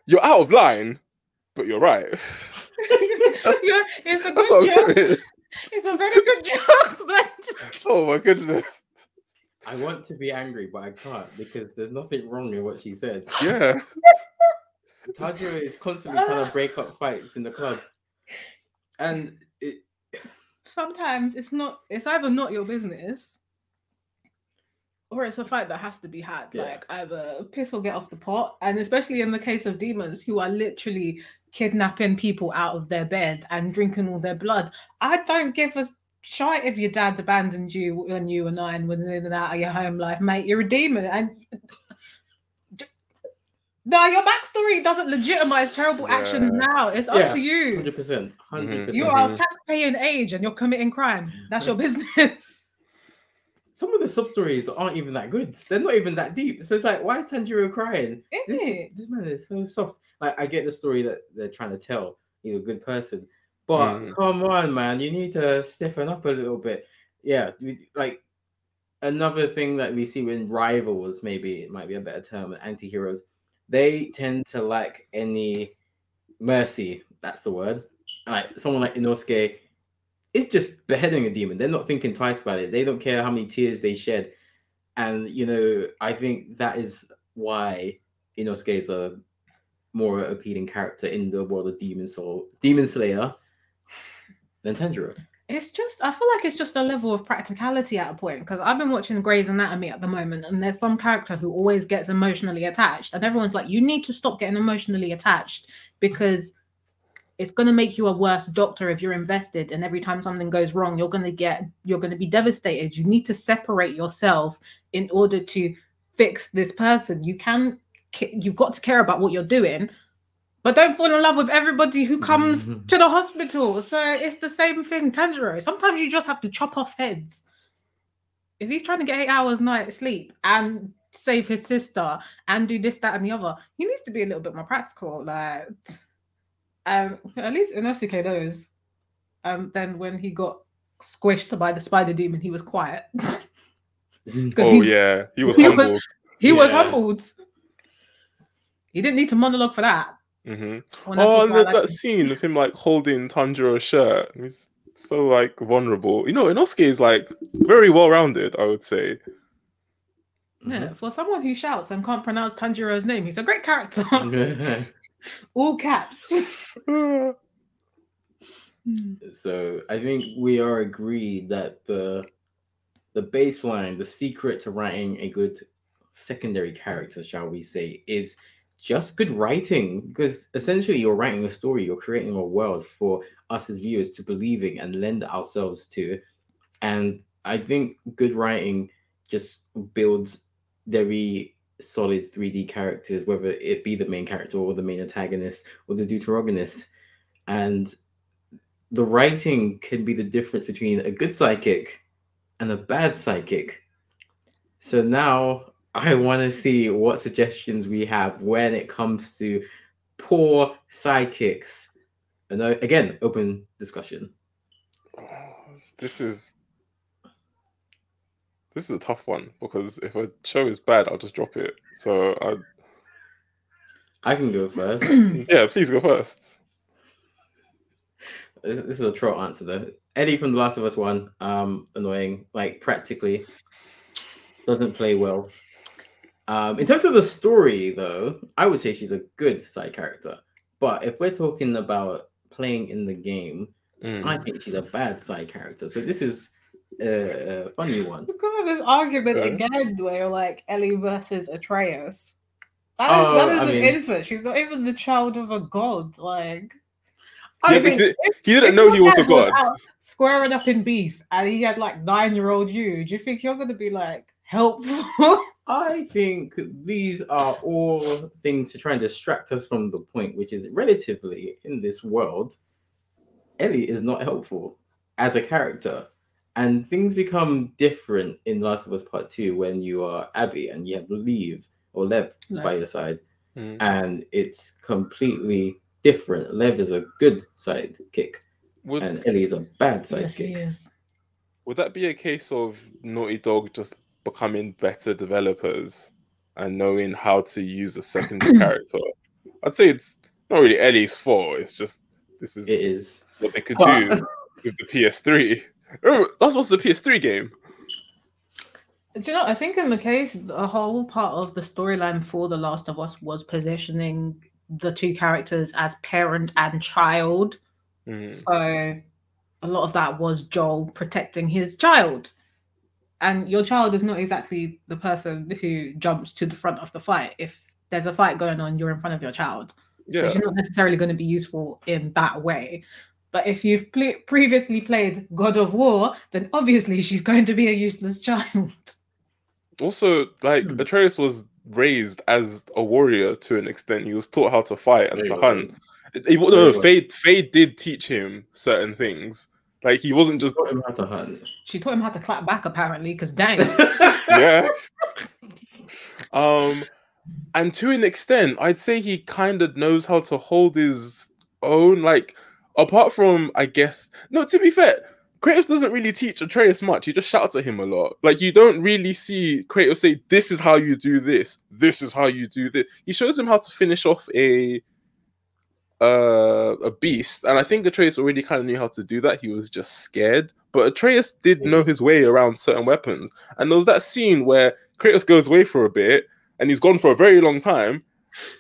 you're out of line, but you're right. Yeah, it's a That's good what I'm joke. It's a very good joke, but Oh my goodness. I want to be angry, but I can't because there's nothing wrong in what she said. Yeah. Tanjiro is constantly trying to break up fights in the club, and it, sometimes it's not. It's either not your business, or it's a fight that has to be had. Yeah. Like either piss or get off the pot, and especially in the case of demons who are literally kidnapping people out of their bed and drinking all their blood. I don't give a shite if your dad abandoned you when you were nine, was in and out of your home life, mate. You're a demon, and no, your backstory doesn't legitimize terrible actions Yeah. now. It's up Yeah, to you. Hundred percent. 100%. Mm-hmm. You are of mm-hmm. tax-paying age and you're committing crime. That's your business. Some of the sub stories aren't even that good. They're not even that deep. So it's like, why is Tanjiro crying? This, Innit? this man is so soft. Like I get the story that they're trying to tell. He's a good person, but Mm. come on, man, you need to stiffen up a little bit. Yeah, we- like another thing that we see in rivals, maybe it might be a better term, anti-heroes. They tend to lack any mercy. That's the word. Like someone like Inosuke is just beheading a demon. They're not thinking twice about it. They don't care how many tears they shed. And you know, I think that is why Inosuke is a more appealing character in the world of Demon Soul, Demon Slayer than Tanjiro. It's just, I feel like it's just a level of practicality at a point because I've been watching Grey's Anatomy at the moment, and there's some character who always gets emotionally attached, and everyone's like, you need to stop getting emotionally attached because it's going to make you a worse doctor if you're invested, and every time something goes wrong, you're going to get, you're going to be devastated. You need to separate yourself in order to fix this person. You can, you've got to care about what you're doing, but don't fall in love with everybody who comes Mhm. to the hospital. So it's the same thing, Tanjiro. Sometimes you just have to chop off heads. If he's trying to get eight hours night sleep and save his sister and do this, that, and the other, he needs to be a little bit more practical. Like, um, at least Inosuke knows. Um, then when he got squished by the spider demon, he was quiet. Because Oh he, yeah, he was he was- humbled. he was humbled. He didn't need to monologue for that. hmm When Oh, and there's like that him. scene of him like holding Tanjiro's shirt. He's so like vulnerable. You know, Inosuke is like very well rounded. I would say. Yeah, for someone who shouts and can't pronounce Tanjiro's name, he's a great character. All caps. So I think we are agreed that the the baseline, the secret to writing a good secondary character, shall we say, is just good writing. Because essentially, you're writing a story, you're creating a world for us as viewers to believing and lend ourselves to. And I think good writing just builds very solid 3D characters, whether it be the main character or the main antagonist or the deuteragonist. And the writing can be the difference between a good psychic and a bad psychic. So now I want to see what suggestions we have when it comes to poor psychics. And uh, again, open discussion. This is this is a tough one because if a show is bad, I'll just drop it. So I I can go first. yeah, please go first. this, this is a troll answer though. Ellie from The Last of Us One, um, annoying, like practically doesn't play well. Um, in terms of the story, though, I would say she's a good side character. But if we're talking about playing in the game, Mm. I think she's a bad side character. So this is a, a funny one. Look at this argument Okay. again where you're like Ellie versus Atreus. That is, Oh, that is I an mean- infant. She's not even the child of a god. Like, Yeah, I but think he, if- he didn't know he was a dad was god. squaring up in beef and he had like nine year old you, do you think you're going to be like helpful? I think these are all things to try and distract us from the point, which is relatively in this world, Ellie is not helpful as a character. And things become different in Last of Us Part 2 when you are Abby and you have Leave or Lev by your side. Mm. And it's completely different. Lev is a good sidekick Would and Ellie is a bad sidekick. is. would that be a case of Naughty Dog just becoming better developers and knowing how to use a secondary character? I'd say it's not really Ellie's fault. It's just this is It is. what they could But- do with the PS3. Remember, that was the PS3 game. Do you know? I think in the case, a whole part of the storyline for The Last of Us was positioning the two characters as parent and child. Mm. So a lot of that was Joel protecting his child. And your child is not exactly the person who jumps to the front of the fight. If there's a fight going on, you're in front of your child. So Yeah. she's not necessarily going to be useful in that way. But if you've ple- previously played God of War, then obviously she's going to be a useless child. Also, like Hmm. Atreus was raised as a warrior to an extent. He was taught how to fight and Very to well. hunt. It- it- no, Very no, well. Faye, Faye did teach him certain things. Like he wasn't just Taught him how to hunt. She taught him how to clap back, apparently, because dang. yeah. um, and to an extent, I'd say he kind of knows how to hold his own. Like, apart from, I guess, no. To be fair, Kratos doesn't really teach Atreus much. He just shouts at him a lot. Like, you don't really see Kratos say, "This is how you do this. This is how you do this." He shows him how to finish off a uh, a beast, and I think Atreus already kind of knew how to do that. He was just scared, but Atreus did know his way around certain weapons. And there was that scene where Kratos goes away for a bit, and he's gone for a very long time.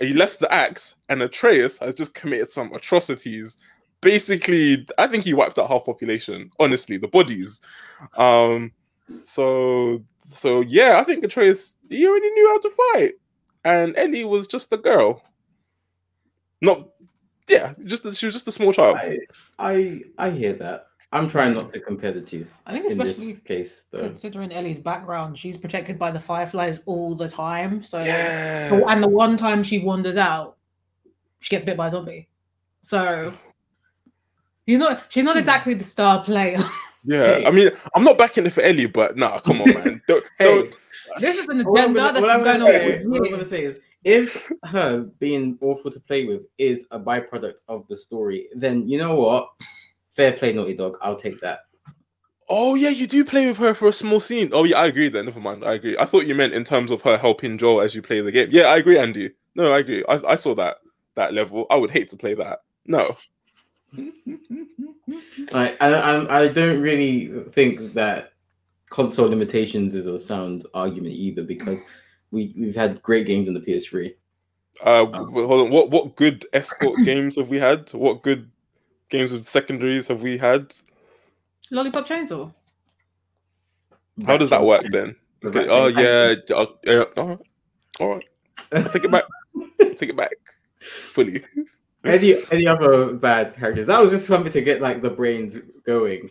And he left the axe, and Atreus has just committed some atrocities. Basically, I think he wiped out half population. Honestly, the bodies. Um, so so yeah, I think Atreus he already knew how to fight, and Ellie was just a girl. Not, yeah, just she was just a small child. I, I I hear that. I'm trying not to compare the two I think in especially this case, though. considering Ellie's background, she's protected by the fireflies all the time. So Yeah. and the one time she wanders out, she gets bit by a zombie. So she's not she's not Hmm. exactly the star player. Yeah, Hey. I mean, I'm not backing it for Ellie, but nah, come on, man. Don't, Hey, don't, this is an agenda gonna, that's what I'm been going gonna on say, what I'm gonna say is, if her being awful to play with is a byproduct of the story, then you know what? Fair play, Naughty Dog. I'll take that. Oh yeah, you do play with her for a small scene. Oh yeah, I agree. Then never mind. I agree. I thought you meant in terms of her helping Joel as you play the game. Yeah, I agree, Andy. No, I agree. I, I saw that that level. I would hate to play that. No. I, I I I don't really think that console limitations is a sound argument either because we we've had great games on the PS3. Uh, w- hold on. What what good escort games have we had? What good games with secondaries have we had? Lollipop Chainsaw. How does that work then? Okay. Oh yeah. uh, yeah. All right. All right. I take it back. take it back fully. Any any other bad characters? That was just something to get like the brains going.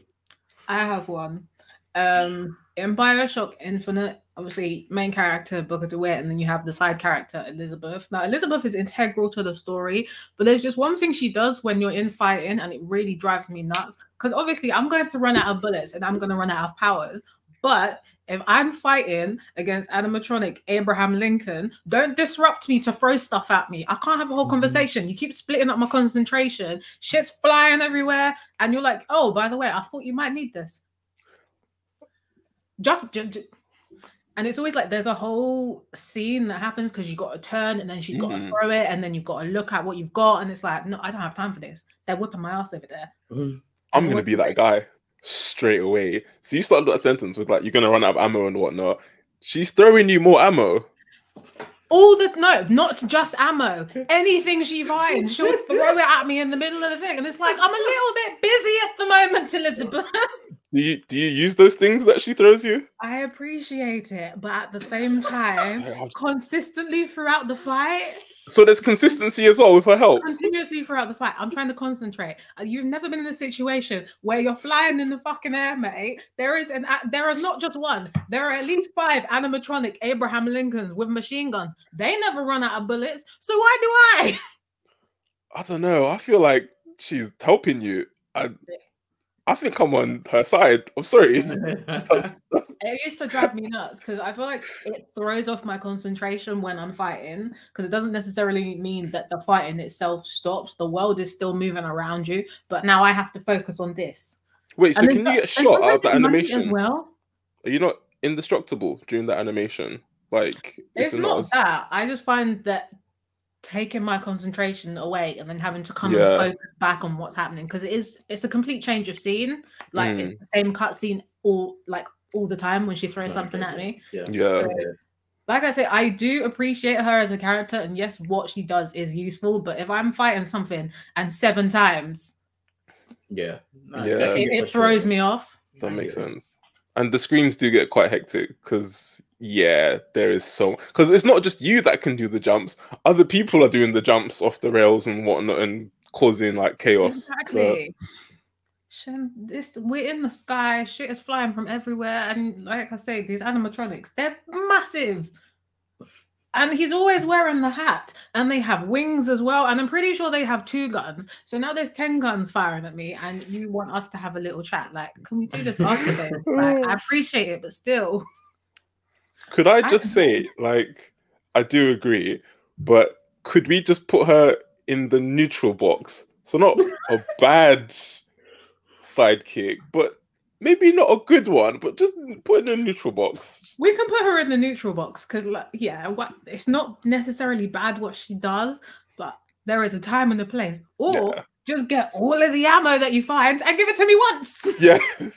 I have one. Um, in Bioshock Infinite, obviously main character Booker DeWitt, and then you have the side character Elizabeth. Now Elizabeth is integral to the story, but there's just one thing she does when you're in fighting, and it really drives me nuts. Because obviously I'm going to run out of bullets and I'm going to run out of powers. But if I'm fighting against animatronic Abraham Lincoln, don't disrupt me to throw stuff at me. I can't have a whole Mhm. conversation. You keep splitting up my concentration. Shit's flying everywhere, and you're like, "Oh, by the way, I thought you might need this." Just, just, and it's always like there's a whole scene that happens because you've got to turn, and then she's got to throw it, and then you've got to look at what you've got, and it's like, no, I don't have time for this. They're whipping my ass over there. Mhm. I'm gonna be that guy straight away. So you started that sentence with like you're gonna run out of ammo and whatnot. She's throwing you more ammo. All the no, not just ammo. Anything she finds, she'll throw it at me in the middle of the thing, and it's like I'm a little bit busy at the moment, Elizabeth. Do you do you use those things that she throws you? I appreciate it, but at the same time, consistently throughout the fight, So there's consistency as well with her help. continuously throughout the fight, I'm trying to concentrate. Uh, You've never been in a situation where you're flying in the fucking air, mate. There is an there is not just one. There are at least five animatronic Abraham Lincolns with machine guns. They never run out of bullets. So why do I? I don't know. I feel like she's helping you. I I think I'm on her side. I'm sorry. That's- that's- It used to drive me nuts because I feel like it throws off my concentration when I'm fighting because it doesn't necessarily mean that the fighting itself stops. The world is still moving around you, but now I have to focus on this. Wait, so And can then you get shot and out of the sometimes magic as animation? well. Are you not indestructible during that animation? Like It's it not as- that. I just find that taking my concentration away and then having to come Yeah. and focus back on what's happening because it is it's a complete change of scene. Like Mm. it's the same cutscene all like all the time when she throws Right, something at me. Yeah. Yeah. So, like I say, I do appreciate her as a character, and yes, what she does is useful. But if I'm fighting something and seven times Yeah. No, Yeah. It, it throws me off. That makes sense. And the screens do get quite hectic because yeah, there is so because it's not just you that can do the jumps. Other people are doing the jumps off the rails and whatnot and causing like chaos. So, Exactly. Shen, this we're in the sky, shit is flying from everywhere, and like I say, these animatronics, they're massive. And he's always wearing the hat, and they have wings as well. And I'm pretty sure they have two guns. So now there's 10 guns firing at me, and you want us to have a little chat. Like, can we do this after? Like, I appreciate it, but still. Could I I just can- say, like, I do agree, but could we just put her in the neutral box? So not a bad sidekick, but maybe not a good one, but just put in a neutral box. We can put her in the neutral box because, like, yeah, what it's not necessarily bad what she does, but there is a time and a place. Or Yeah. just get all of the ammo that you find and give it to me once. Yeah.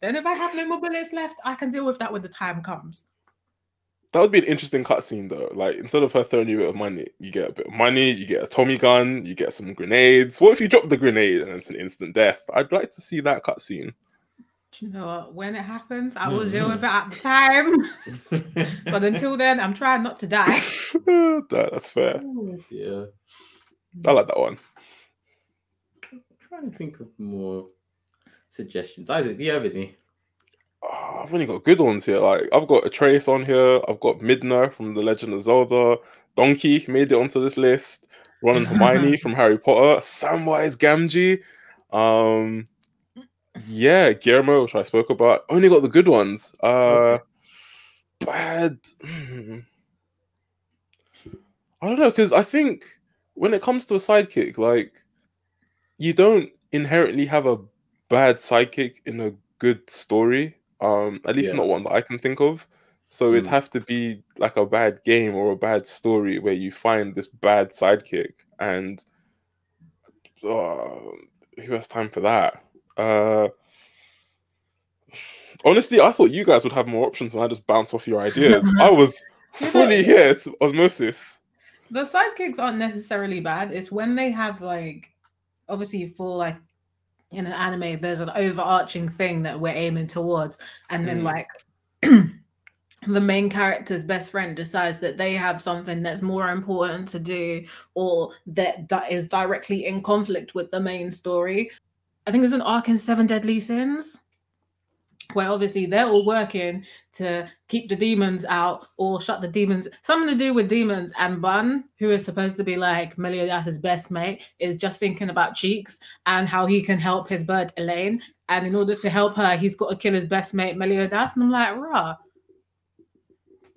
then, if I have no more bullets left, I can deal with that when the time comes. That would be an interesting cutscene though. Like instead of her throwing you a bit of money, you get a bit of money, you get a Tommy gun, you get some grenades. What if you drop the grenade and it's an instant death? I'd like to see that cutscene. Do you know what? When it happens, I will hmm. deal with it at the time. but until then, I'm trying not to die. that, that's fair. yeah. I like that one. I'm trying to think of more suggestions. Isaac, do you have any? Oh, I've only got good ones here. Like I've got Atreus on here. I've got Midna from The Legend of Zelda. Donkey made it onto this list. Ron and Hermione from Harry Potter. Samwise Gamgee. Um, yeah, Guillermo, which I spoke about. Only got the good ones. Uh, bad. hmm. I don't know because I think when it comes to a sidekick, like you don't inherently have a bad sidekick in a good story. Um, at least Yeah. not one that I can think of. So it'd Mm. have to be like a bad game or a bad story where you find this bad sidekick, and uh, who has time for that? Uh, honestly, I thought you guys would have more options, and I just bounce off your ideas. I was fully here to osmosis. the sidekicks aren't necessarily bad. It's when they have like obviously for like in an anime, there's an overarching thing that we're aiming towards, and then Mm. like the main character's best friend decides that they have something that's more important to do or that di- is directly in conflict with the main story. I think there's an arc in Seven Deadly Sins where obviously they're all working to keep the demons out or shut the demons. Something to do with demons. And Ban, who is supposed to be like Meliodas' best mate, is just thinking about Cheeks and how he can help his bird Elaine. And in order to help her, he's got to kill his best mate Meliodas. And I'm like, rah.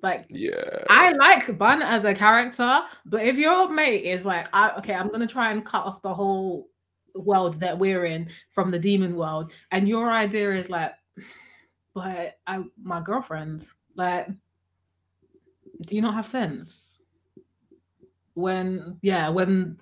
Like Yeah. I like Ban as a character, but if your mate is like, I, okay, I'm gonna try and cut off the whole world that we're in from the demon world, and your idea is like, but I, my girlfriend, like, do you not have sense? When, yeah, when,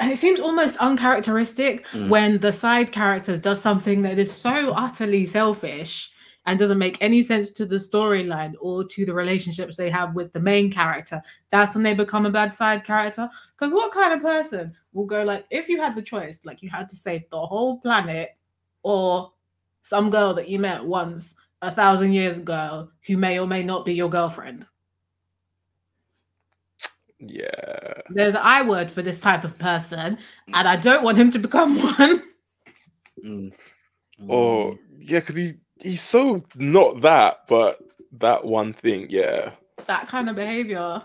and it seems almost uncharacteristic Mm. when the side character does something that is so utterly selfish and doesn't make any sense to the storyline or to the relationships they have with the main character. That's when they become a bad side character. Because what kind of person will go like, if you had the choice, like you had to save the whole planet or some girl that you met once a thousand years ago who may or may not be your girlfriend? Yeah. There's an I word for this type of person, and I don't want him to become one. Mm. Oh, Mm. yeah, because he's he's so not that, but that one thing, yeah. that kind of behavior.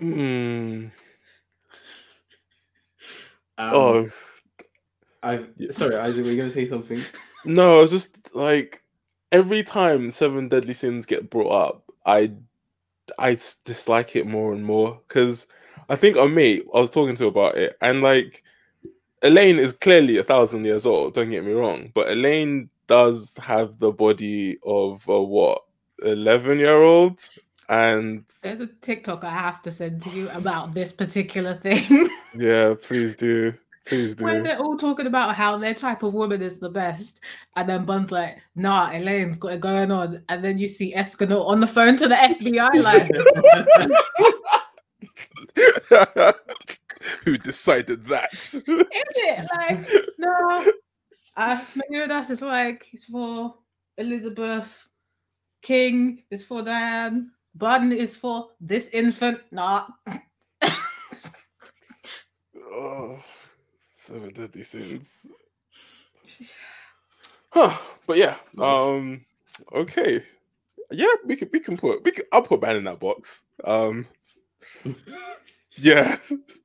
Mm. Um, oh I sorry, Isaac, were you gonna say something? no, it's just like every time Seven Deadly Sins get brought up, I I dislike it more and more because I think on me, I was talking to about it, and like Elaine is clearly a thousand years old. Don't get me wrong, but Elaine does have the body of a what eleven year old, and There's a TikTok I have to send to you about this particular thing. yeah, please do, please do. they're all talking about how their type of woman is the best, and then Ban's like, "Nah, Elaine's got it going on," and then you see Escanor on the phone to the FBI, like, who decided that. Is it like no? Uh, Meliodas is like it's for Elizabeth. King is for Diane. Bun is for this infant. Nah. oh, seven deadly sins. Huh. But yeah. Um. Okay. Yeah, we can we can put we can, I'll put man in that box. Um. Yeah.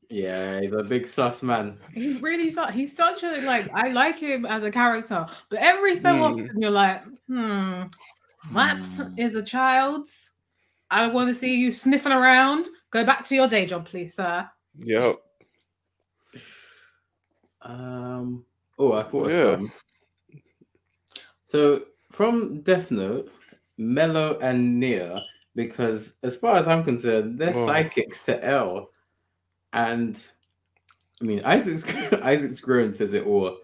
Yeah, he's a big sus man. He's really su- he's such a like I like him as a character, but every so Hmm. often you're like, hmm, Matt Hmm. is a child. I want to see you sniffing around. Go back to your day job, please, sir. Yep. Um. Oh, I thought Yeah. some. So from Death Note, Mello and Near, because as far as I'm concerned, they're Oh. sidekicks to L, and I mean Isaac's Isaac's groan says it all.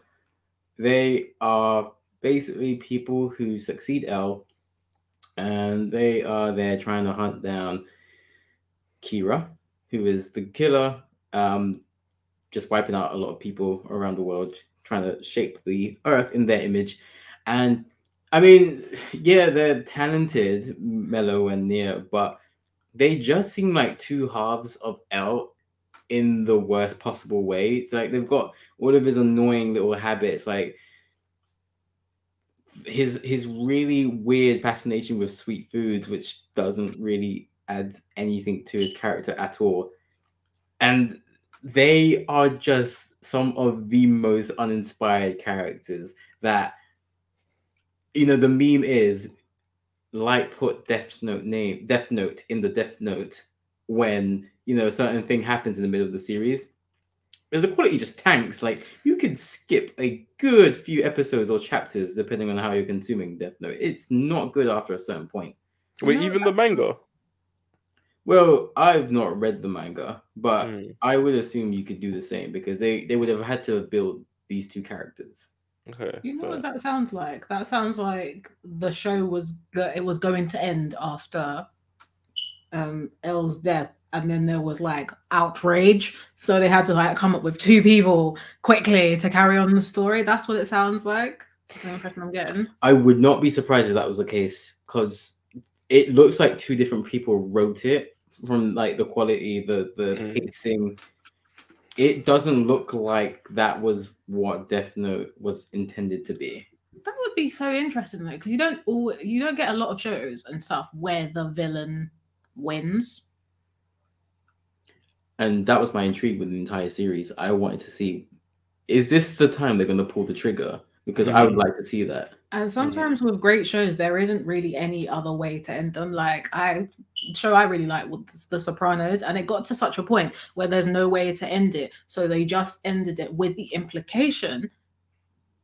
They are basically people who succeed L, and they are there trying to hunt down Kira, who is the killer. Um, just wiping out a lot of people around the world, trying to shape the earth in their image. And I mean, yeah, they're talented, Mello and Near, but they just seem like two halves of L in the worst possible way. It's like they've got all of his annoying little habits, like his his really weird fascination with sweet foods, which doesn't really add anything to his character at all. And they are just some of the most uninspired characters that you know the meme is like put Death Note name Death Note in the Death Note when you know a certain thing happens in the middle of the series. Because the quality just tanks. Like you could skip a good few episodes or chapters depending on how you're consuming Death Note. It's not good after a certain point. Wait, No, even the manga. Well, I've not read the manga, but Hmm, I would assume you could do the same because they they would have had to build these two characters. Okay. You know fair. what that sounds like? That sounds like the show was go- it was going to end after um L's death, and then there was like outrage, so they had to like come up with two people quickly to carry on the story. That's what it sounds like. That's the impression I'm getting. I would not be surprised if that was the case because it looks like two different people wrote it from like the quality, the the Mhm. pacing. It doesn't look like that was what Death Note was intended to be. That would be so interesting though, because you don't all you don't get a lot of shows and stuff where the villain wins. And that was my intrigue with the entire series. I wanted to see is this the time they're going to pull the trigger? Because I would Mhm. like to see that. And sometimes with great shows, there isn't really any other way to end them. Like I show I really like was The Sopranos, and it got to such a point where there's no way to end it. So they just ended it with the implication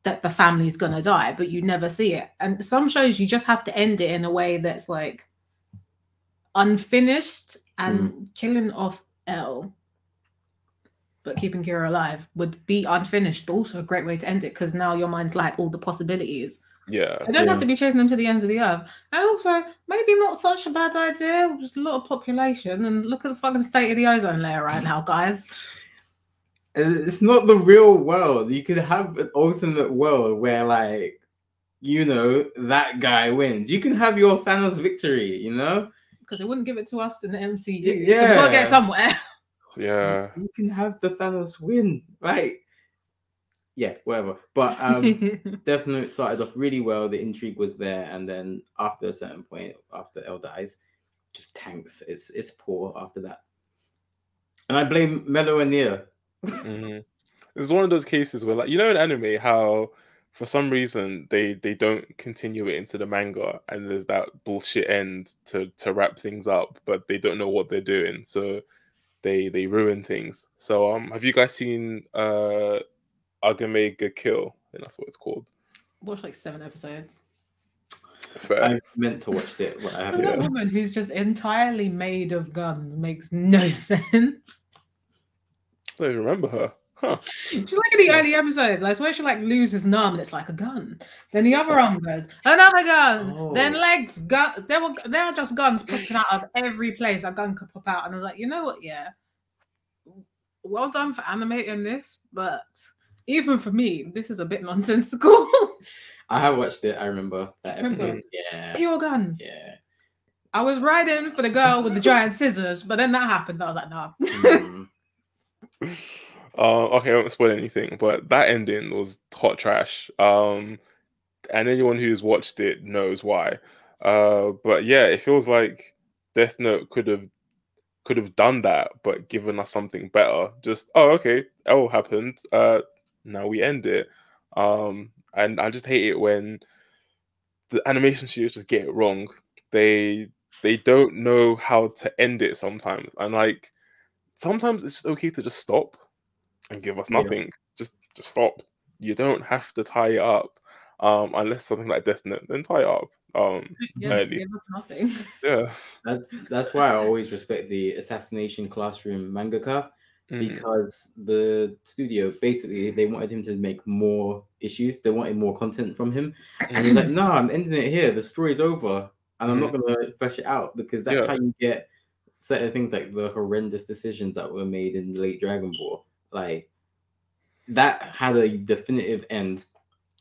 that the family's gonna die, but you never see it. And some shows you just have to end it in a way that's like unfinished and killing off L. But keeping Kira alive would be unfinished, but also a great way to end it because now your mind's like all the possibilities. Yeah. I don't Yeah. have to be chasing them to the ends of the earth. And also, maybe not such a bad idea. Just a lot of population, and look at the fucking state of the ozone layer right now, guys. It's not the real world. You could have an alternate world where, like, you know, that guy wins. You can have your Thanos victory, you know? Because it wouldn't give it to us in the MCU. Y- So we've got to yeah. get somewhere. Yeah. You can have the Thanos win, right? Yeah, whatever. But um Death Note started off really well. The intrigue was there, and then after a certain point, after L dies, just tanks. It's it's poor after that. And I blame Mello and Near. hmm It's one of those cases where, like, you know, in anime, how for some reason they they don't continue it into the manga, and there's that bullshit end to to wrap things up, but they don't know what they're doing, so they they ruin things. So, um, have you guys seen uh, Akame ga Kill? I think that's what it's called. Watch like seven episodes. Fair. I meant to watch it, but I haven't. that woman who's just entirely made of guns makes no sense. I don't even remember her. Huh. She's like in the early episodes. I swear she like loses an arm and it's like a gun. Then the other oh. arm goes, another gun. Oh. Then Oh. legs, gun. There were there are just guns popping out of every place a gun could pop out. And I was like, you know what? Yeah, well done for animating this, but even for me, this is a bit nonsensical. I have watched it. I remember that Remember? episode. Yeah, Pure guns. yeah. I was riding for the girl with the giant scissors, but then that happened. I was like, nah. Mm. Uh, okay, I won't spoil anything, but that ending was hot trash. Um, and anyone who's watched it knows why. Uh, but yeah, it feels like Death Note could have could have done that, but given us something better. Just oh, okay, L happened. Uh, now we end it. Um, and I just hate it when the animation studios just get it wrong. They they don't know how to end it sometimes, and like sometimes it's just okay to just stop and give us Yeah. nothing. Just just stop. You don't have to tie it up. Um, unless something like Death Note, then tie it up. Um, Yes, give us nothing. yeah. That's that's why I always respect the assassination classroom mangaka Mhm. because the studio basically they wanted him to make more issues. They wanted more content from him, and he's like, "No, I'm ending it here. The story's over, and I'm not gonna flesh it out because that's Yeah. how you get certain things like the horrendous decisions that were made in the late Dragon Ball. Like that had a definitive end,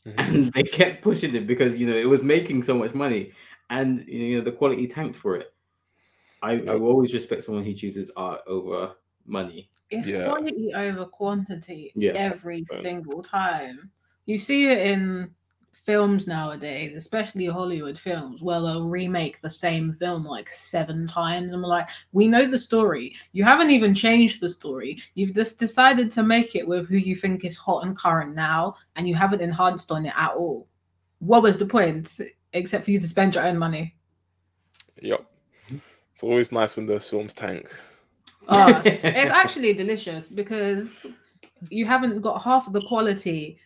Mhm. and they kept pushing it because you know it was making so much money, and you know the quality tanked for it. I, I will always respect someone who chooses art over money. It's Yeah. quality over quantity Yeah. every Right. single time. You see it in films nowadays, especially Hollywood films, where they'll remake the same film like seven times. And we're like, we know the story. You haven't even changed the story. You've just decided to make it with who you think is hot and current now, and you haven't enhanced on it at all. What was the point? Except for you to spend your own money. Yep. It's always nice when those films tank. Oh, it's actually delicious because you haven't got half the quality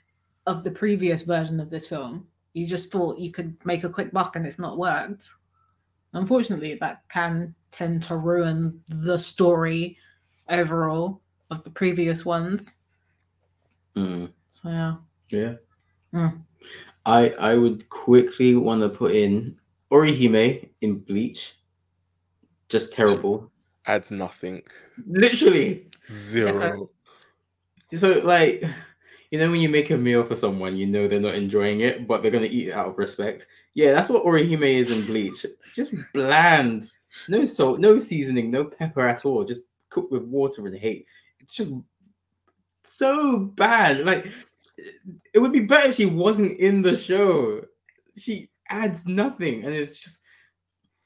of the previous version of this film. You just thought you could make a quick buck and it's not worked. Unfortunately, that can tend to ruin the story overall of the previous ones. Mm, So yeah. yeah. Mm. I I would quickly want to put in Orihime in Bleach. Just terrible. Adds nothing. Literally. Zero. So like you know when you make a meal for someone, you know they're not enjoying it, but they're gonna eat it out of respect. Yeah, that's what Orihime is in Bleach. Just bland. No salt, no seasoning, no pepper at all. Just cooked with water and hate. It's just so bad. Like it would be better if she wasn't in the show. She adds nothing, and it's just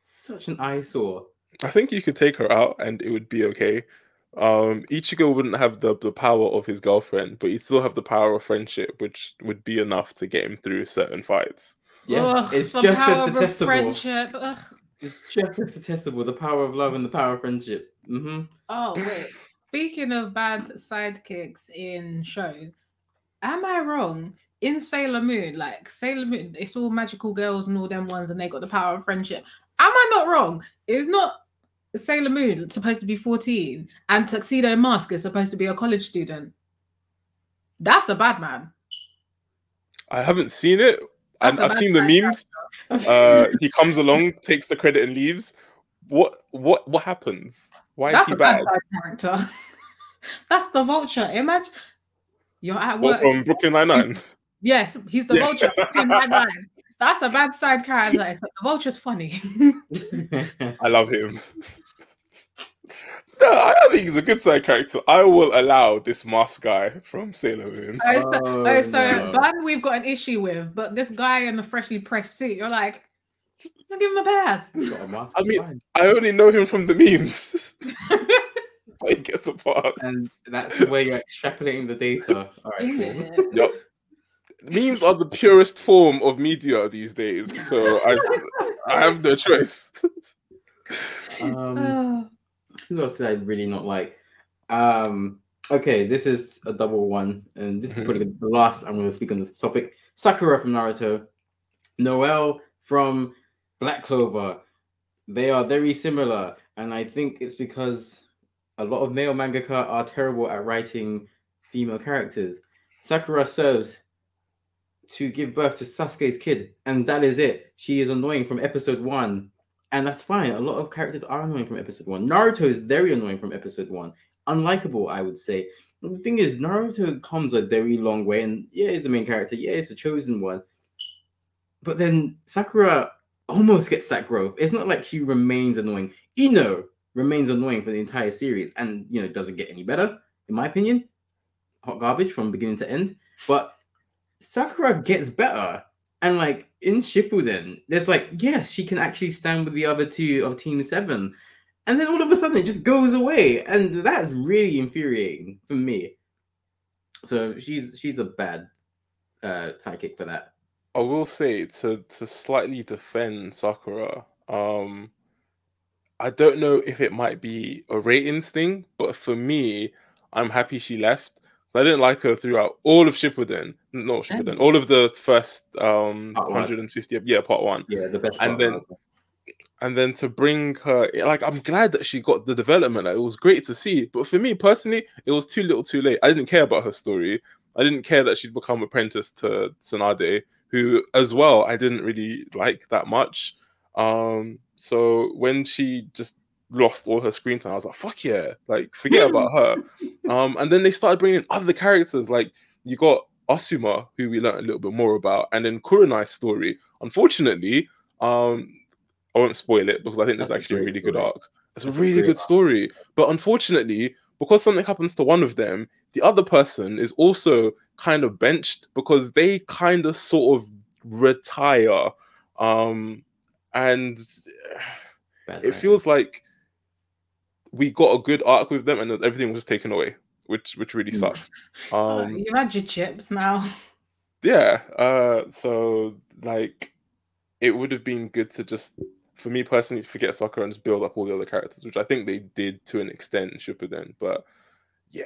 such an eyesore. I think you could take her out and it would be okay. Um, Ichigo wouldn't have the, the power of his girlfriend, but he'd still have the power of friendship, which would be enough to get him through certain fights. Yeah, Ugh, it's the just power as of detestable. friendship. Ugh. It's just as detestable. The power of love and the power of friendship. hmm Oh wait. Speaking of bad sidekicks in shows, am I wrong? In Sailor Moon, like Sailor Moon, it's all magical girls and all them ones, and they got the power of friendship. Am I not wrong? Is not Sailor Moon is supposed to be 14 and Tuxedo Mask is supposed to be a college student? That's a bad man. I haven't seen it. That's And a I've seen the memes. Uh, he comes along, takes the credit, and leaves. What what what happens? Why is That's he a bad bad? side character. That's the vulture. Imagine you're at What work. from Brooklyn Nine Nine? Yes, he's the Yeah. vulture. Fucking bad man. That's a bad side character. It's like, the vulture's funny. I love him. No, I don't think he's a good side character. I will allow this mask guy from Sailor Moon. oh, so, Oh, oh, so no. Ban we've got an issue with, but this guy in the freshly pressed suit, you're like, don't give him a pass. Got a mask, I mean- fine. I only know him from the memes. so he gets a pass. and that's where you're extrapolating the data. All right, cool. Yep. Memes are the purest form of media these days, so I I have no choice. Um, Oh, who else did I really not like? Um, okay, this is a double one, and this is probably the last I'm going to speak on this topic. Sakura from Naruto, Noel from Black Clover. They are very similar, and I think it's because a lot of male mangaka are terrible at writing female characters. Sakura serves to give birth to Sasuke's kid, and that is it. She is annoying from episode one, and that's fine. A lot of characters are annoying from episode one. Naruto is very annoying from episode one. unlikable. I would say. The thing is, Naruto comes a very long way, and yeah, he's the main character. Yeah, he's the chosen one. But then Sakura almost gets that growth. It's not like she remains annoying. Ino remains annoying for the entire series, and you know doesn't get any better, in my opinion. Hot garbage from beginning to end. But Sakura gets better, and like in Shippuden, there's like yes, she can actually stand with the other two of Team Seven, and then all of a sudden it just goes away, and that's really infuriating for me. So she's she's a bad uh sidekick for that. I will say to to slightly defend Sakura, um, I don't know if it might be a ratings thing, but for me, I'm happy she left. I didn't like her throughout all of Shippuden, not Shippuden, all of the first um Part one. 150, yeah, part one, Yeah, the best. And part then- of it. and then to bring her, like, I'm glad that she got the development. Like, it was great to see, but for me personally, it was too little, too late. I didn't care about her story. I didn't care that she'd become apprentice to Tsunade, who, as well, I didn't really like that much. Um, so when she just lost all her screen time, I was like, "Fuck yeah!" Like, forget about her. Um, and then they started bringing in other characters. Like, you got Asuma, who we learned a little bit more about, and then Kurenai's story. Unfortunately, um, I won't spoil it because I think this is actually a really good arc. It's a That's a really good arc. story. But unfortunately, because something happens to one of them, the other person is also kind of benched because they kind of sort of retire. Um, and Bad it writing. feels like we got a good arc with them and everything was taken away, which which really Mm. sucked. Uh, Um, you've had your chips now. yeah uh so like it would have been good to just for me personally forget Sakura and just build up all the other characters which i think they did to an extent in shippuden but yeah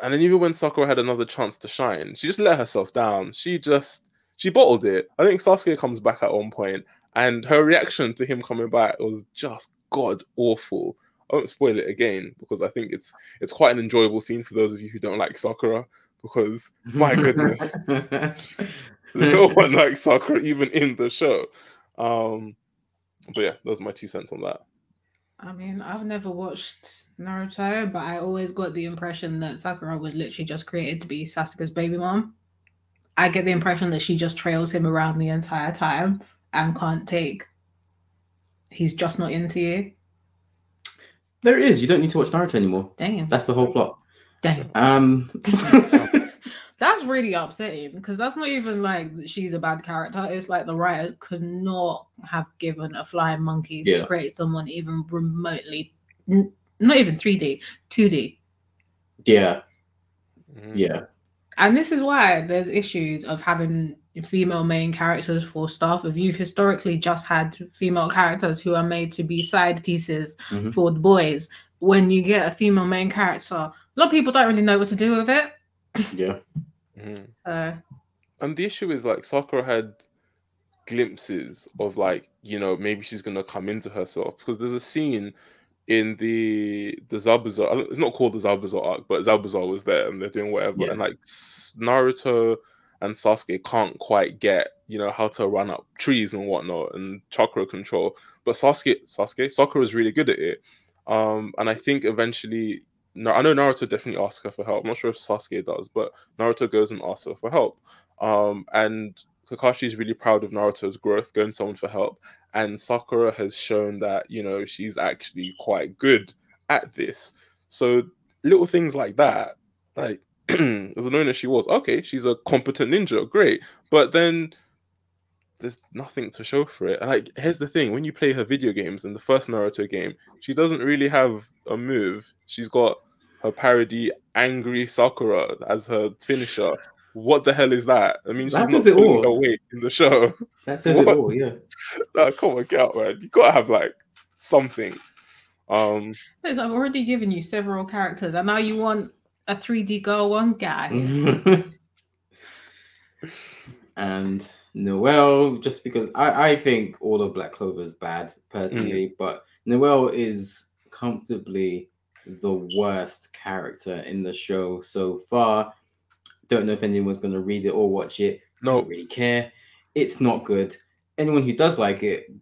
and then even when sakura had another chance to shine she just let herself down she just she bottled it i think sasuke comes back at one point and her reaction to him coming back was just god awful i won't spoil it again because i think it's it's quite an enjoyable scene for those of you who don't like sakura because my goodness no one likes Sakura even in the show. Um, but yeah, those are my two cents on that. I mean, I've never watched Naruto, but I always got the impression that Sakura was literally just created to be Sasuke's baby mom. I get the impression that she just trails him around the entire time and can't take. He's just not into you. There is. You don't need to watch Naruto anymore. Damn. That's the whole plot. Damn. Um, That's really upsetting because that's not even like she's a bad character. It's like the writers could not have given a flying monkey Yeah. to create someone even remotely, n- not even 3D, 2D. yeah, Mhm. yeah, And this is why there's issues of having female main characters for stuff. If you've historically just had female characters who are made to be side pieces Mhm. for the boys, when you get a female main character, a lot of people don't really know what to do with it. yeah. Mhm. So And the issue is like Sakura had glimpses of like you know maybe she's gonna come into herself because there's a scene in the the Zabuza. It's not called the Zabuza arc, but Zabuza was there and they're doing whatever. Yeah. And like S- Naruto and Sasuke can't quite get you know how to run up trees and whatnot and chakra control. But Sasuke, Sasuke, Sakura is really good at it. Um, and I think eventually, no, I know Naruto definitely asks her for help. I'm not sure if Sasuke does, but Naruto goes and asks her for help. Um, and Kakashi is really proud of Naruto's growth, going to someone for help. And Sakura has shown that you know she's actually quite good at this. So little things like that, like as annoying as she was, okay, she's a competent ninja, great. But then there's nothing to show for it. And like, here's the thing: when you play her video games in the first Naruto game, she doesn't really have a move. She's got her parody "Angry Sakura" as her finisher. What the hell is that? I mean, she's That not it pulling all. her weight in the show. That says What? it all. Yeah. no, come on, get out, man. You gotta have like something. Um, Liz, I've already given you several characters, and now you want a 3D girl one guy. And Noel, just because I, I think all of Black Clover is bad personally, mm. but Noel is comfortably the worst character in the show so far. Don't know if anyone's going to read it or watch it. no, Don't really care. It's not good. Anyone who does like it,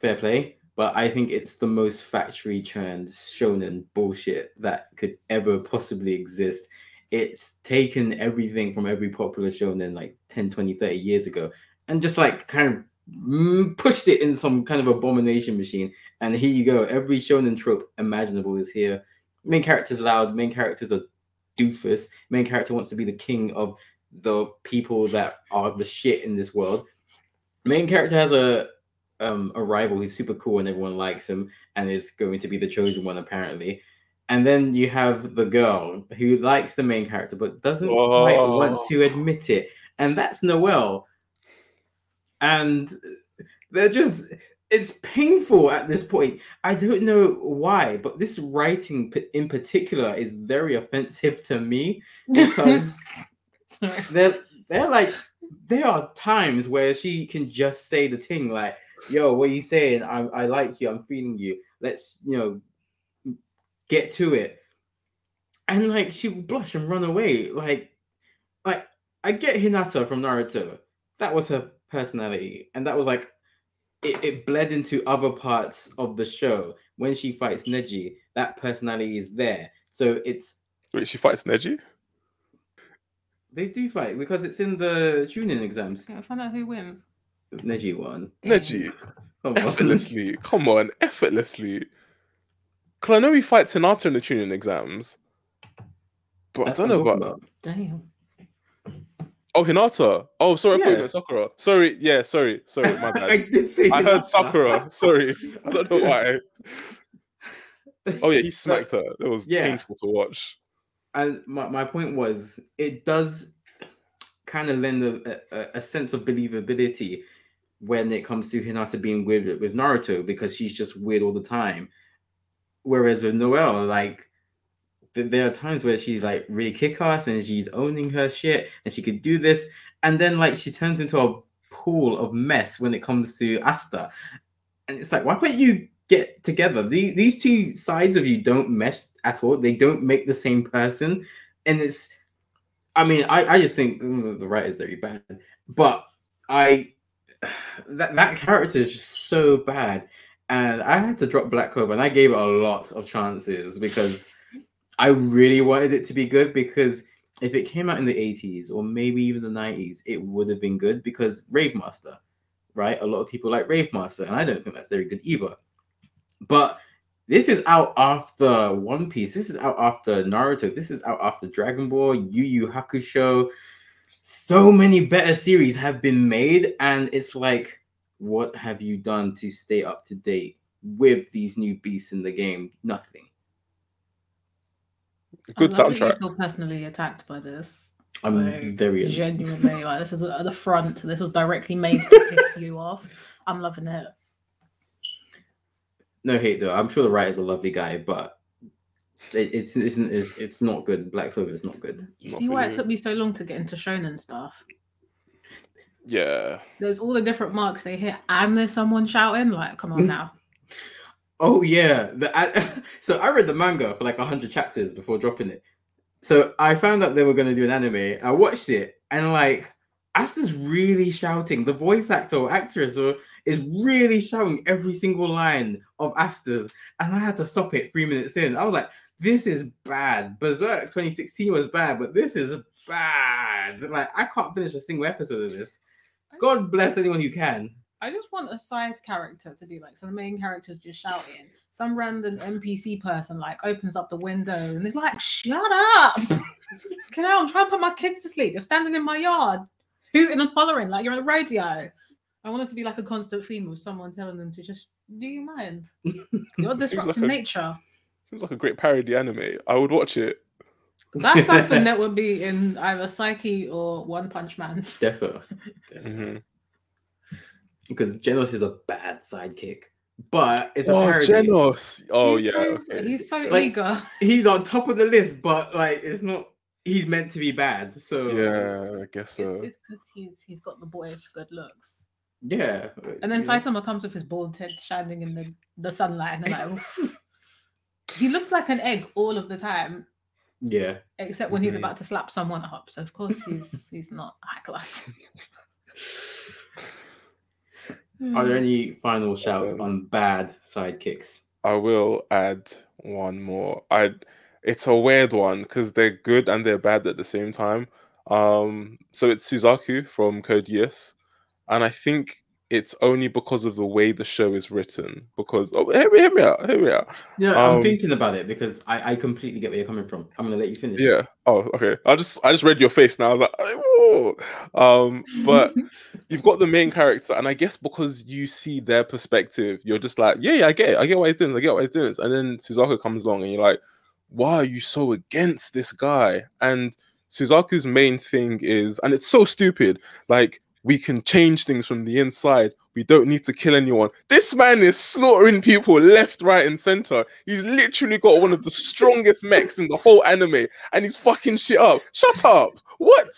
fair play. But I think it's the most factory churned shonen bullshit that could ever possibly exist. It's taken everything from every popular shonen like 10, 20, 30 years ago and just like kind of mm, pushed it in some kind of abomination machine. And here you go. Every shonen trope imaginable is here. Main character's loud, main character's a doofus, main character wants to be the king of the people that are the shit in this world. Main character has a um, a rival who's super cool and everyone likes him and is going to be the chosen one apparently. And then you have the girl who likes the main character but doesn't quite want to admit it, and that's Noelle. And they're just it's painful at this point. I don't know why, but this writing in particular is very offensive to me because they're they're like there are times where she can just say the thing like, "Yo, what are you saying? I I like you. I'm feeling you. Let's you know get to it." And like she would blush and run away. Like, like I get Hinata from Naruto. That was her personality, and that was like it, it bled into other parts of the show. When she fights Neji, that personality is there. So it's Wait, she fights Neji? they do fight because it's in the Chunin exams. Can I find out who wins? Neji won. Neji, Come on. effortlessly. Come on, effortlessly. Because I know he fights Hinata in the Chunin exams. But That's I don't know about. talking Damn. Oh, Hinata. Oh, sorry, I thought you meant Sakura. Sorry, yeah, sorry, sorry, my I bad. did say I heard Sakura. Sorry, I don't know why. Oh yeah, he smacked her. It was Yeah. painful to watch. and my, my point was it does kind of lend a, a, a sense of believability when it comes to Hinata being weird with, Naruto because she's just weird all the time. Whereas with Noelle, like there are times where she's like really kick ass and she's owning her shit and she could do this, and then like she turns into a pool of mess when it comes to Asta. And it's like, why can't you get together? These these two sides of you don't mesh at all. They don't make the same person, and it's. I mean, I I just think mm, the writer's very bad, but I that that character is just so bad, and I had to drop Black Clover, and I gave it a lot of chances because I really wanted it to be good because. If it came out in the 80s or maybe even the 90s, it would have been good because Rave Master, right? A lot of people like Rave Master, and I don't think that's very good either. But this is out after One Piece. This is out after Naruto. This is out after Dragon Ball, Yu Yu Hakusho. So many better series have been made, and it's like, what have you done to stay up to date with these new beasts in the game? Nothing. Good I love that soundtrack. You feel personally attacked by this. I'm Like, very genuinely like this is at the front. This was directly made to piss you off. I'm loving it. no hate though. I'm sure the writer's a lovely guy, but it, it's it's it's it's not good. Black Clover is not good. You Not see why you. it took me so long to get into shonen stuff? Yeah. There's all the different marks they hit, and there's someone shouting. Like, come on now. Oh yeah, the, I, so I read the manga for like hundred chapters before dropping it. So I found out they were going to do an anime. I watched it and like Asta's really shouting. The voice actor or actress or, is really shouting every single line of Asta's, and I had to stop it three minutes in. I was like, "This is bad." Berserk 2016 was bad, but this is bad. Like I can't finish a single episode of this. God bless anyone who can. I just want a side character to be like, so the main character's just shouting. Some random NPC person like opens up the window and is like, "Shut up! Can I? I'm trying to put my kids to sleep. You're standing in my yard, hooting and hollering like you're on the radio." I want it to be like a constant theme of someone telling them to just, "Do you mind? You're like disrupting a- nature." Seems like a great parody anime. I would watch it. That's something that would be in either Psyche or One Punch Man. Defo. hmm because Genos is a bad sidekick, but it's a Oh, parody. Genos. Oh He's yeah. so, okay. He's so Like- eager. He's on top of the list, but like it's not. He's meant to be bad, so Yeah, I guess so. It's because he's he's got the boyish good looks. yeah. And then you know. Saitama comes with his bald head shining in the, the sunlight, and I'm like, "Oof." he looks like an egg all of the time, yeah, except when he's about to slap someone up. So of course he's he's not high class. Are there any final shouts Um, on bad sidekicks? I will add one more. I it's a weird one because they're good and they're bad at the same time. Um, so it's Suzaku from Code Geass, and I think it's only because of the way the show is written. Because oh, hear me, hear me out, hear me out. Yeah, I'm Um, thinking about it because I, I completely get where you're coming from. I'm gonna let you finish. Yeah. Oh, okay. I just I just read your face now. I was like, oh. um, but you've got the main character, and I guess because you see their perspective, you're just like, yeah, yeah, I get it. I get what he's doing. I get what he's doing this. And then Suzaku comes along, and you're like, why are you so against this guy? And Suzaku's main thing is, and it's so stupid, like we can change things from the inside. We don't need to kill anyone. This man is slaughtering people left, right, and center. He's literally got one of the strongest mechs in the whole anime, and he's fucking shit up. Shut up. What?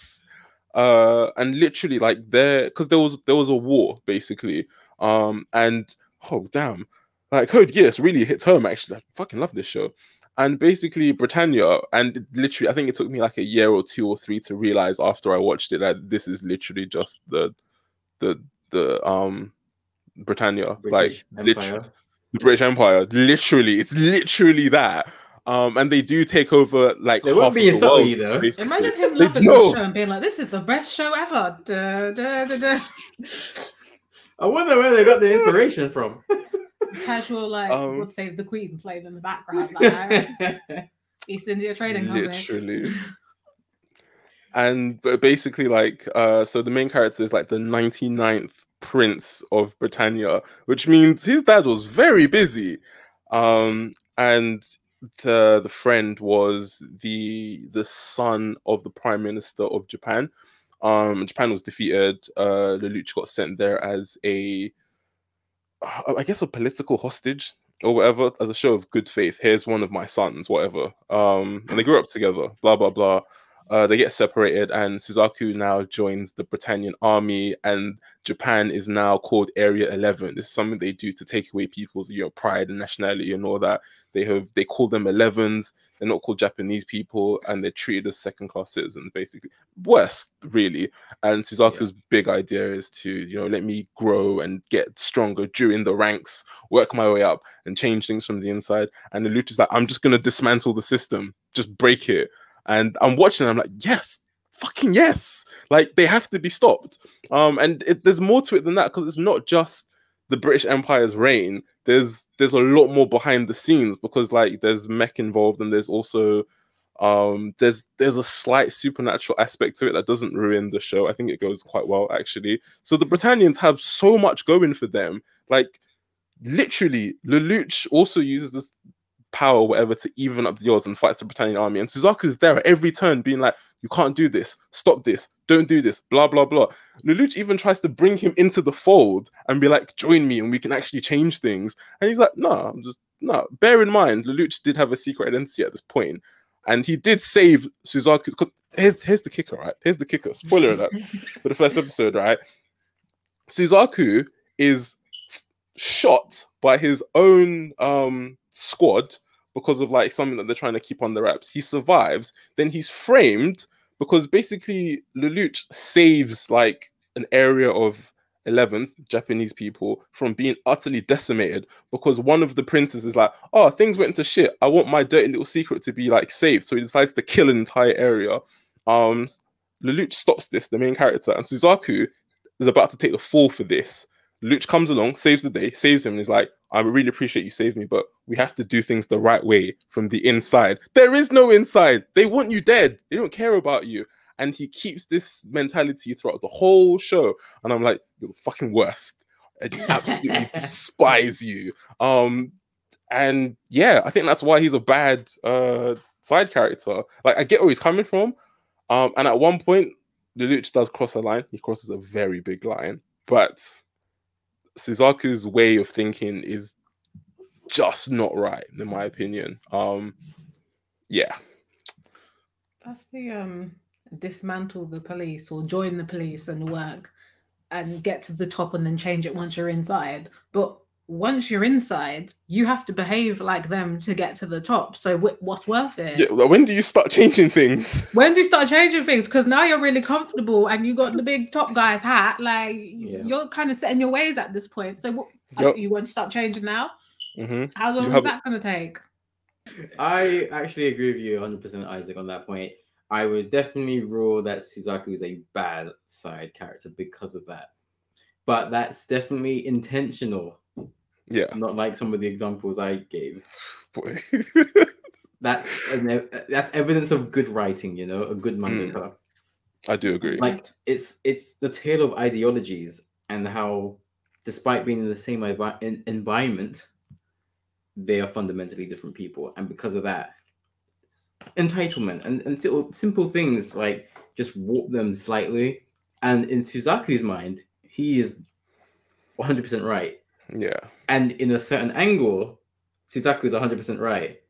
Uh, and literally, like there, because there was there was a war basically. Um, and oh damn, like Code Geass really hits home. Actually, I fucking love this show. And basically, Britannia, and literally, I think it took me like a year or two or three to realize after I watched it that this is literally just the the the um Britannia, British like literally the British Empire. Literally, it's literally that. Um, and they do take over like They half won't of be the insulting world, you, though. basically. Imagine him They- loving no. the show and being like, "This is the best show ever." Da, da, da, da. I wonder where they got the inspiration from. Casual, like, Um, would say the Queen playing in the background, like East India Trading Company. literally. and but basically like uh so the main character is like the 99th prince of britannia which means his dad was very busy um and the the friend was the the son of the prime minister of japan um japan was defeated uh lelouch got sent there as a i guess a political hostage or whatever as a show of good faith here's one of my sons whatever. Um and they grew up together blah blah blah. Uh, they get separated and suzaku now joins the britannian army and japan is now called area 11 this is something they do to take away people's you know pride and nationality and all that. They have they call them 11s they're not called japanese people and they're treated as second class citizens basically worse really and suzaku's big idea is to you know let me grow and get stronger during the ranks work my way up and change things from the inside. And Lelouch is like, I'm just gonna dismantle the system, just break it. And I'm watching, I'm like, yes, fucking yes. Like they have to be stopped. Um, and it, there's more to it than that because it's not just the British Empire's reign. There's there's a lot more behind the scenes because like there's mech involved and there's also um there's there's a slight supernatural aspect to it that doesn't ruin the show. I think it goes quite well actually. So the Britannians have so much going for them. Like literally, Lelouch also uses this power, whatever, to even up the odds and fights the Britannian army. And Suzaku's there at every turn, being like, "You can't do this. Stop this. Don't do this." Blah blah blah. Lelouch even tries to bring him into the fold and be like, "Join me, and we can actually change things." And he's like, "No, I'm just no." Bear in mind, Lelouch did have a secret identity at this point, and he did save Suzaku. Because here's here's the kicker, right? Here's the kicker. Spoiler alert for the first episode, right? Suzaku is shot by his own um squad because of like something that they're trying to keep on the wraps. He survives, then he's framed because basically Lelouch saves like an area of 11s Japanese people from being utterly decimated because one of the princes is like, oh, things went to shit. I want my dirty little secret to be like saved. So he decides to kill an entire area. Um, Lelouch stops this, the main character, and Suzaku is about to take the fall for this. Luch comes along, saves the day, saves him, and is like, I really appreciate you saved me, but we have to do things the right way from the inside. There is no inside. They want you dead. They don't care about you. And he keeps this mentality throughout the whole show. And I'm like, you're the fucking worst. I absolutely despise you. Um, and yeah, I think that's why he's a bad uh side character. Like I get where he's coming from. Um, and at one point, Lelouch does cross a line. He crosses a very big line, but Suzaku's way of thinking is just not right, in my opinion. Um, yeah, That's the um dismantle the police or join the police and work and get to the top and then change it once you're inside. But once you're inside, you have to behave like them to get to the top. So wh- what's worth it? Yeah, like, when do you start changing things? When do you start changing things? Because now you're really comfortable and you got the big top guy's hat. Like Yeah. you're kind of setting your ways at this point. So what, Yep. you want to start changing now? hmm How long is have- that going to take? I actually agree with you 100%, Isaac, on that point. I would definitely rule that Suzaku is a bad side character because of that. But that's definitely intentional, Yeah, not like some of the examples I gave. boy. That's an, that's evidence of good writing, you know, a good hmm. mangaka. I do agree. Like it's it's the tale of ideologies and how, despite being in the same envi- en- environment, they are fundamentally different people, and because of that, entitlement and and simple things like just warp them slightly. And in Suzaku's mind, he is 100% right. yeah, And in a certain angle, Suzaku is 100% right.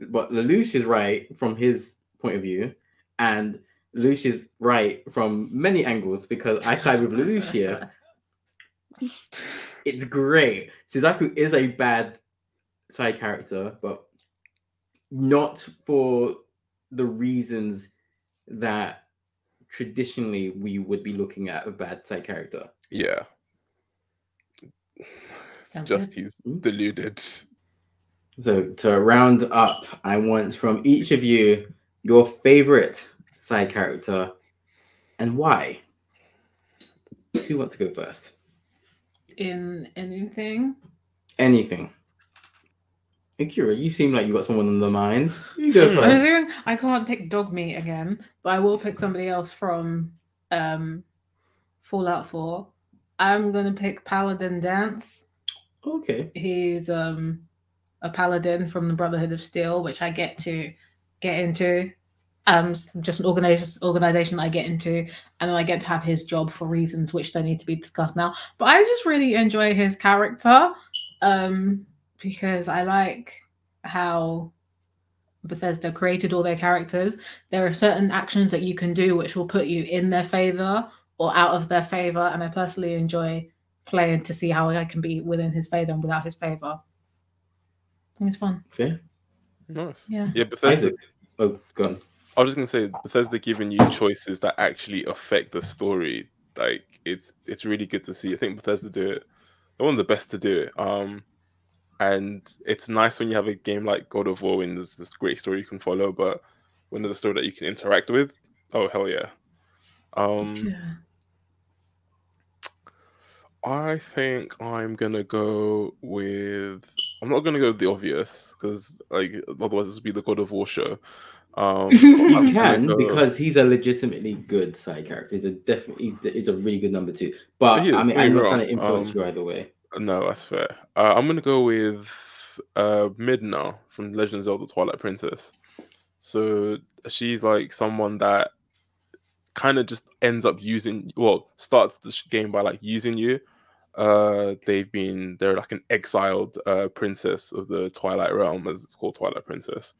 But Lelouch is right from his point of view, and Lelouch is right from many angles because I side with Lelouch here. It's great. Suzaku is a bad side character, but not for the reasons that traditionally we would be looking at a bad side character. yeah. Sounds just good. he's Mm. deluded. So to round up, I want from each of you your favorite side character and why. Who wants to go first? In anything? Anything. Akira, you seem like you got someone in the mind. You go Hmm. I'm first. assuming I can't pick Dogmeat again, but I will pick somebody else from um Fallout 4. I'm gonna pick Paladin Danse. Okay. He's um a paladin from the Brotherhood of Steel, which I get to get into. Um, just an organization organization I get into, and then I get to have his job for reasons which don't need to be discussed now. But I just really enjoy his character, um, because I like how Bethesda created all their characters. There are certain actions that you can do which will put you in their favor or out of their favor, and I personally enjoy playing to see how I can be within his favor and without his favor. I think it's fun. Fair. Nice. Yeah. Yeah, Bethesda. Isaac. Oh, go on. I was just gonna say Bethesda giving you choices that actually affect the story. Like it's it's really good to see. I think Bethesda do it. They're one of the best to do it. Um, and it's nice when you have a game like God of War and there's this great story you can follow, but when there's a story that you can interact with, oh hell yeah. Um, Yeah. I think I'm gonna go with. I'm not gonna go with the obvious because like otherwise this would be the God of War show. Um, You can go- because he's a legitimately good side character. He's a definitely he's, he's a really good number two. But is, I mean, I'm not trying to influence um, you either way. No, that's fair. Uh, I'm gonna go with uh, Midna from Legend of Zelda: Twilight Princess. So she's like someone that kind of just ends up using. Well, starts the game by like using you. Uh, they've been they're like an exiled uh, princess of the Twilight Realm, as it's called, Twilight Princess.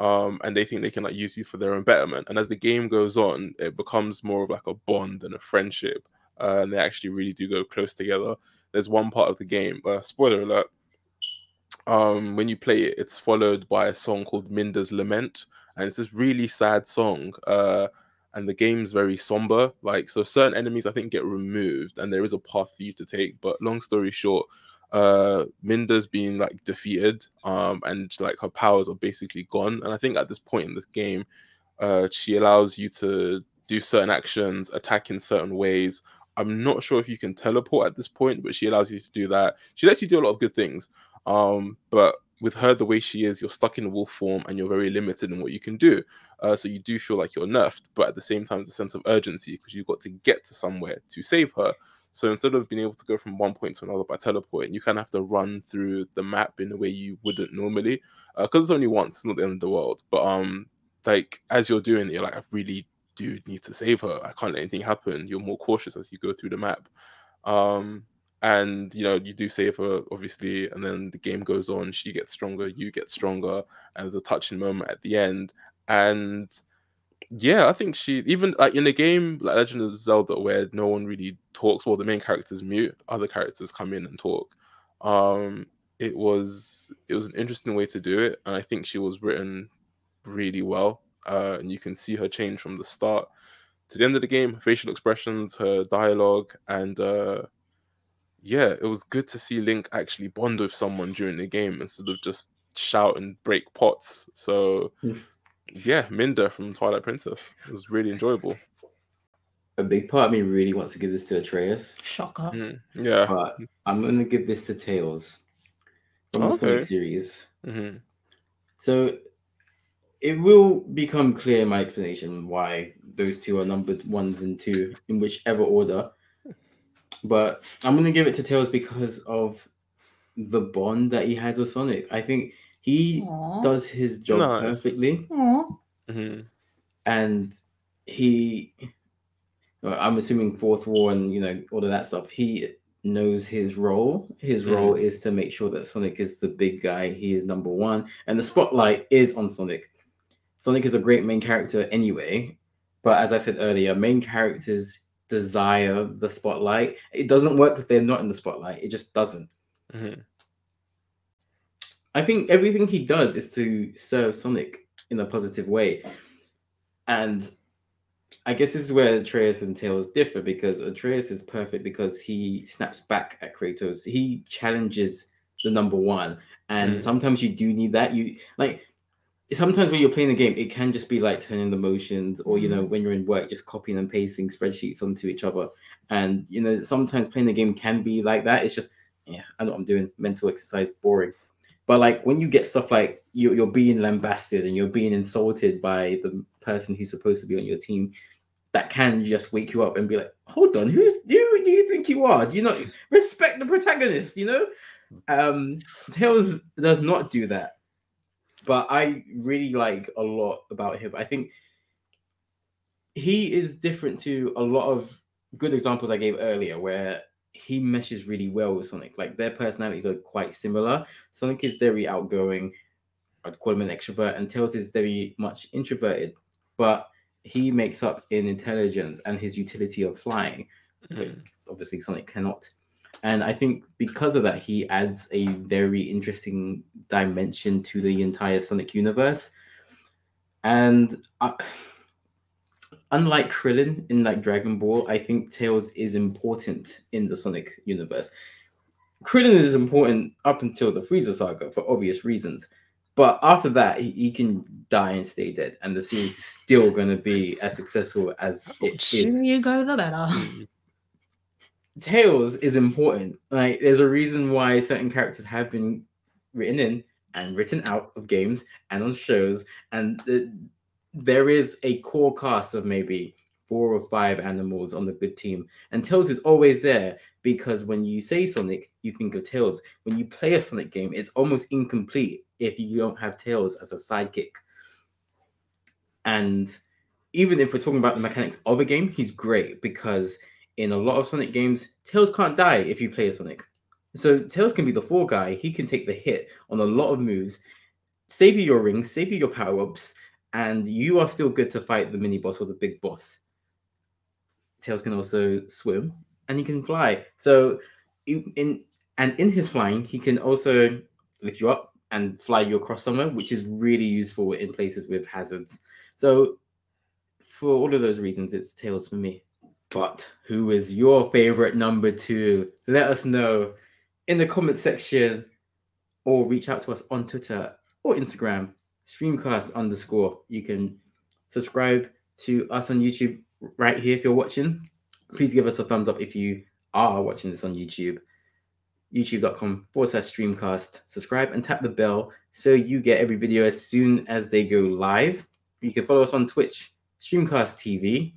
Um, and they think they can like use you for their own betterment. And as the game goes on, it becomes more of like a bond and a friendship. Uh, and they actually really do go close together there's one part of the game, uh, spoiler alert. Um, when you play it, it's followed by a song called Midna's Lament, and it's this really sad song. Uh, and the game's very somber. Like, so certain enemies I think get removed, and there is a path for you to take. But long story short, uh, Midna's been like defeated, um, and like her powers are basically gone. And I think at this point in this game, uh, she allows you to do certain actions, attack in certain ways, I'm not sure if you can teleport at this point, but she allows you to do that. She lets you do a lot of good things. Um, but with her the way she is, you're stuck in wolf form and you're very limited in what you can do. Uh, so you do feel like you're nerfed, but at the same time, the sense of urgency because you've got to get to somewhere to save her. So instead of being able to go from one point to another by teleporting, you kind of have to run through the map in a way you wouldn't normally, because it's only once. It's not the end of the world. But um, like as you're doing it, you're like, I really do need to save her. I can't let anything happen. You're more cautious as you go through the map. Um, and you know, you do save her, obviously, and then the game goes on, she gets stronger, you get stronger, and there's a touching moment at the end. And yeah, I think she even like in a game like Legend of Zelda where no one really talks, well, the main characters mute, other characters come in and talk. Um, it was it was an interesting way to do it, and I think she was written really well. Uh, and you can see her change from the start to the end of the game, her facial expressions, her dialogue, and uh, yeah, it was good to see Link actually bond with someone during the game instead of just shout and break pots. So Mm. yeah, Midna from Twilight Princess it was really enjoyable. A big part of me really wants to give this to Atreus, Shocker. Mhm. Yeah. but I'm gonna give this to Tails from the Okay. Sonic series. hmm So it will become clear in my explanation why those two are numbered ones and two in whichever order. But I'm gonna give it to Tails because of the bond that he has with Sonic. I think he Aw. does his job Nice. perfectly. Aw. hmm and he well, i'm assuming fourth war and you know all of that stuff he knows his role his Mhm. role is to make sure that sonic is the big guy he is number one and the spotlight is on sonic sonic is a great main character anyway but as i said earlier main characters desire the spotlight it doesn't work if they're not in the spotlight it just doesn't hmm I think everything he does is to serve Sonic in a positive way. And I guess this is where Atreus and Tails differ because Atreus is perfect because he snaps back at Kratos. He challenges the number one. And Mm. sometimes you do need that. You like sometimes when you're playing a game, it can just be like turning the motions, or you know, when you're in work, just copying and pasting spreadsheets onto each other. And you know, sometimes playing the game can be like that. It's just, yeah, I know what I'm doing. Mental exercise, boring. But like when you get stuff like you're, you're being lambasted and you're being insulted by the person who's supposed to be on your team, that can just wake you up and be like, hold on, who's who do you think you are? Do you not respect the protagonist? You know, um, Tails does not do that. But I really like a lot about him. I think he is different to a lot of good examples I gave earlier, where he meshes really well with Sonic. Like their personalities are quite similar. Sonic is very outgoing. I'd call him an extrovert, and Tails is very much introverted. But he makes up in intelligence and his utility of flying, mm-hmm. which obviously Sonic cannot. And I think because of that, he adds a very interesting dimension to the entire Sonic universe. And I, unlike Krillin in like Dragon Ball, I think Tails is important in the Sonic universe. Krillin is important up until the Frieza saga for obvious reasons. But after that, he, he can die and stay dead, and the series is still going to be as successful as it Sooner is. you go, the better. Hmm. Tails is important. Like, there's a reason why certain characters have been written in and written out of games and on shows, and the, there is a core cast of maybe four or five animals on the good team, and Tails is always there because when you say Sonic, you think of Tails. When you play a Sonic game, it's almost incomplete if you don't have Tails as a sidekick. And even if we're talking about the mechanics of a game, he's great because in a lot of Sonic games, Tails can't die if you play Sonic. So Tails can be the fall guy. He can take the hit on a lot of moves, save you your rings, save you your power ups, and you are still good to fight the mini boss or the big boss. Tails can also swim and he can fly. So in and in his flying, he can also lift you up and fly you across somewhere, which is really useful in places with hazards. So for all of those reasons, it's Tails for me. But who is your favorite number two? Let us know in the comment section or reach out to us on Twitter or Instagram, streamcast underscore. You can subscribe to us on YouTube right here if you're watching. Please give us a thumbs up if you are watching this on YouTube. YouTube.com forward slash streamcast. Subscribe and tap the bell so you get every video as soon as they go live. You can follow us on Twitch, Streamcast TV,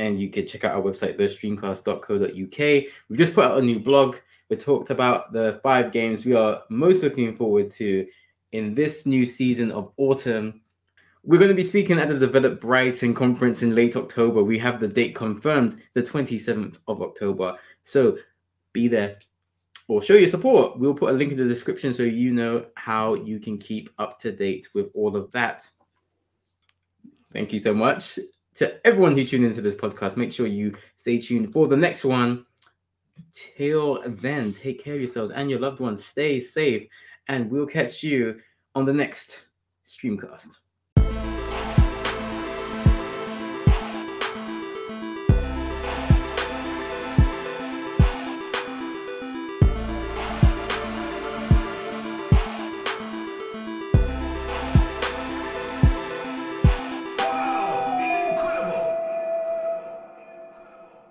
and you can check out our website, thestreamcast.co.uk. We've just put out a new blog. We talked about the five games we are most looking forward to in this new season of autumn. We're going to be speaking at the Develop Brighton conference in late October. We have the date confirmed, the 27th of October. So be there or show your support. We'll put a link in the description so you know how you can keep up to date with all of that. Thank you so much to everyone who tuned into this podcast. Make sure you stay tuned for the next one. till then, take care of yourselves and your loved ones. Stay safe, and we'll catch you on the next streamcast.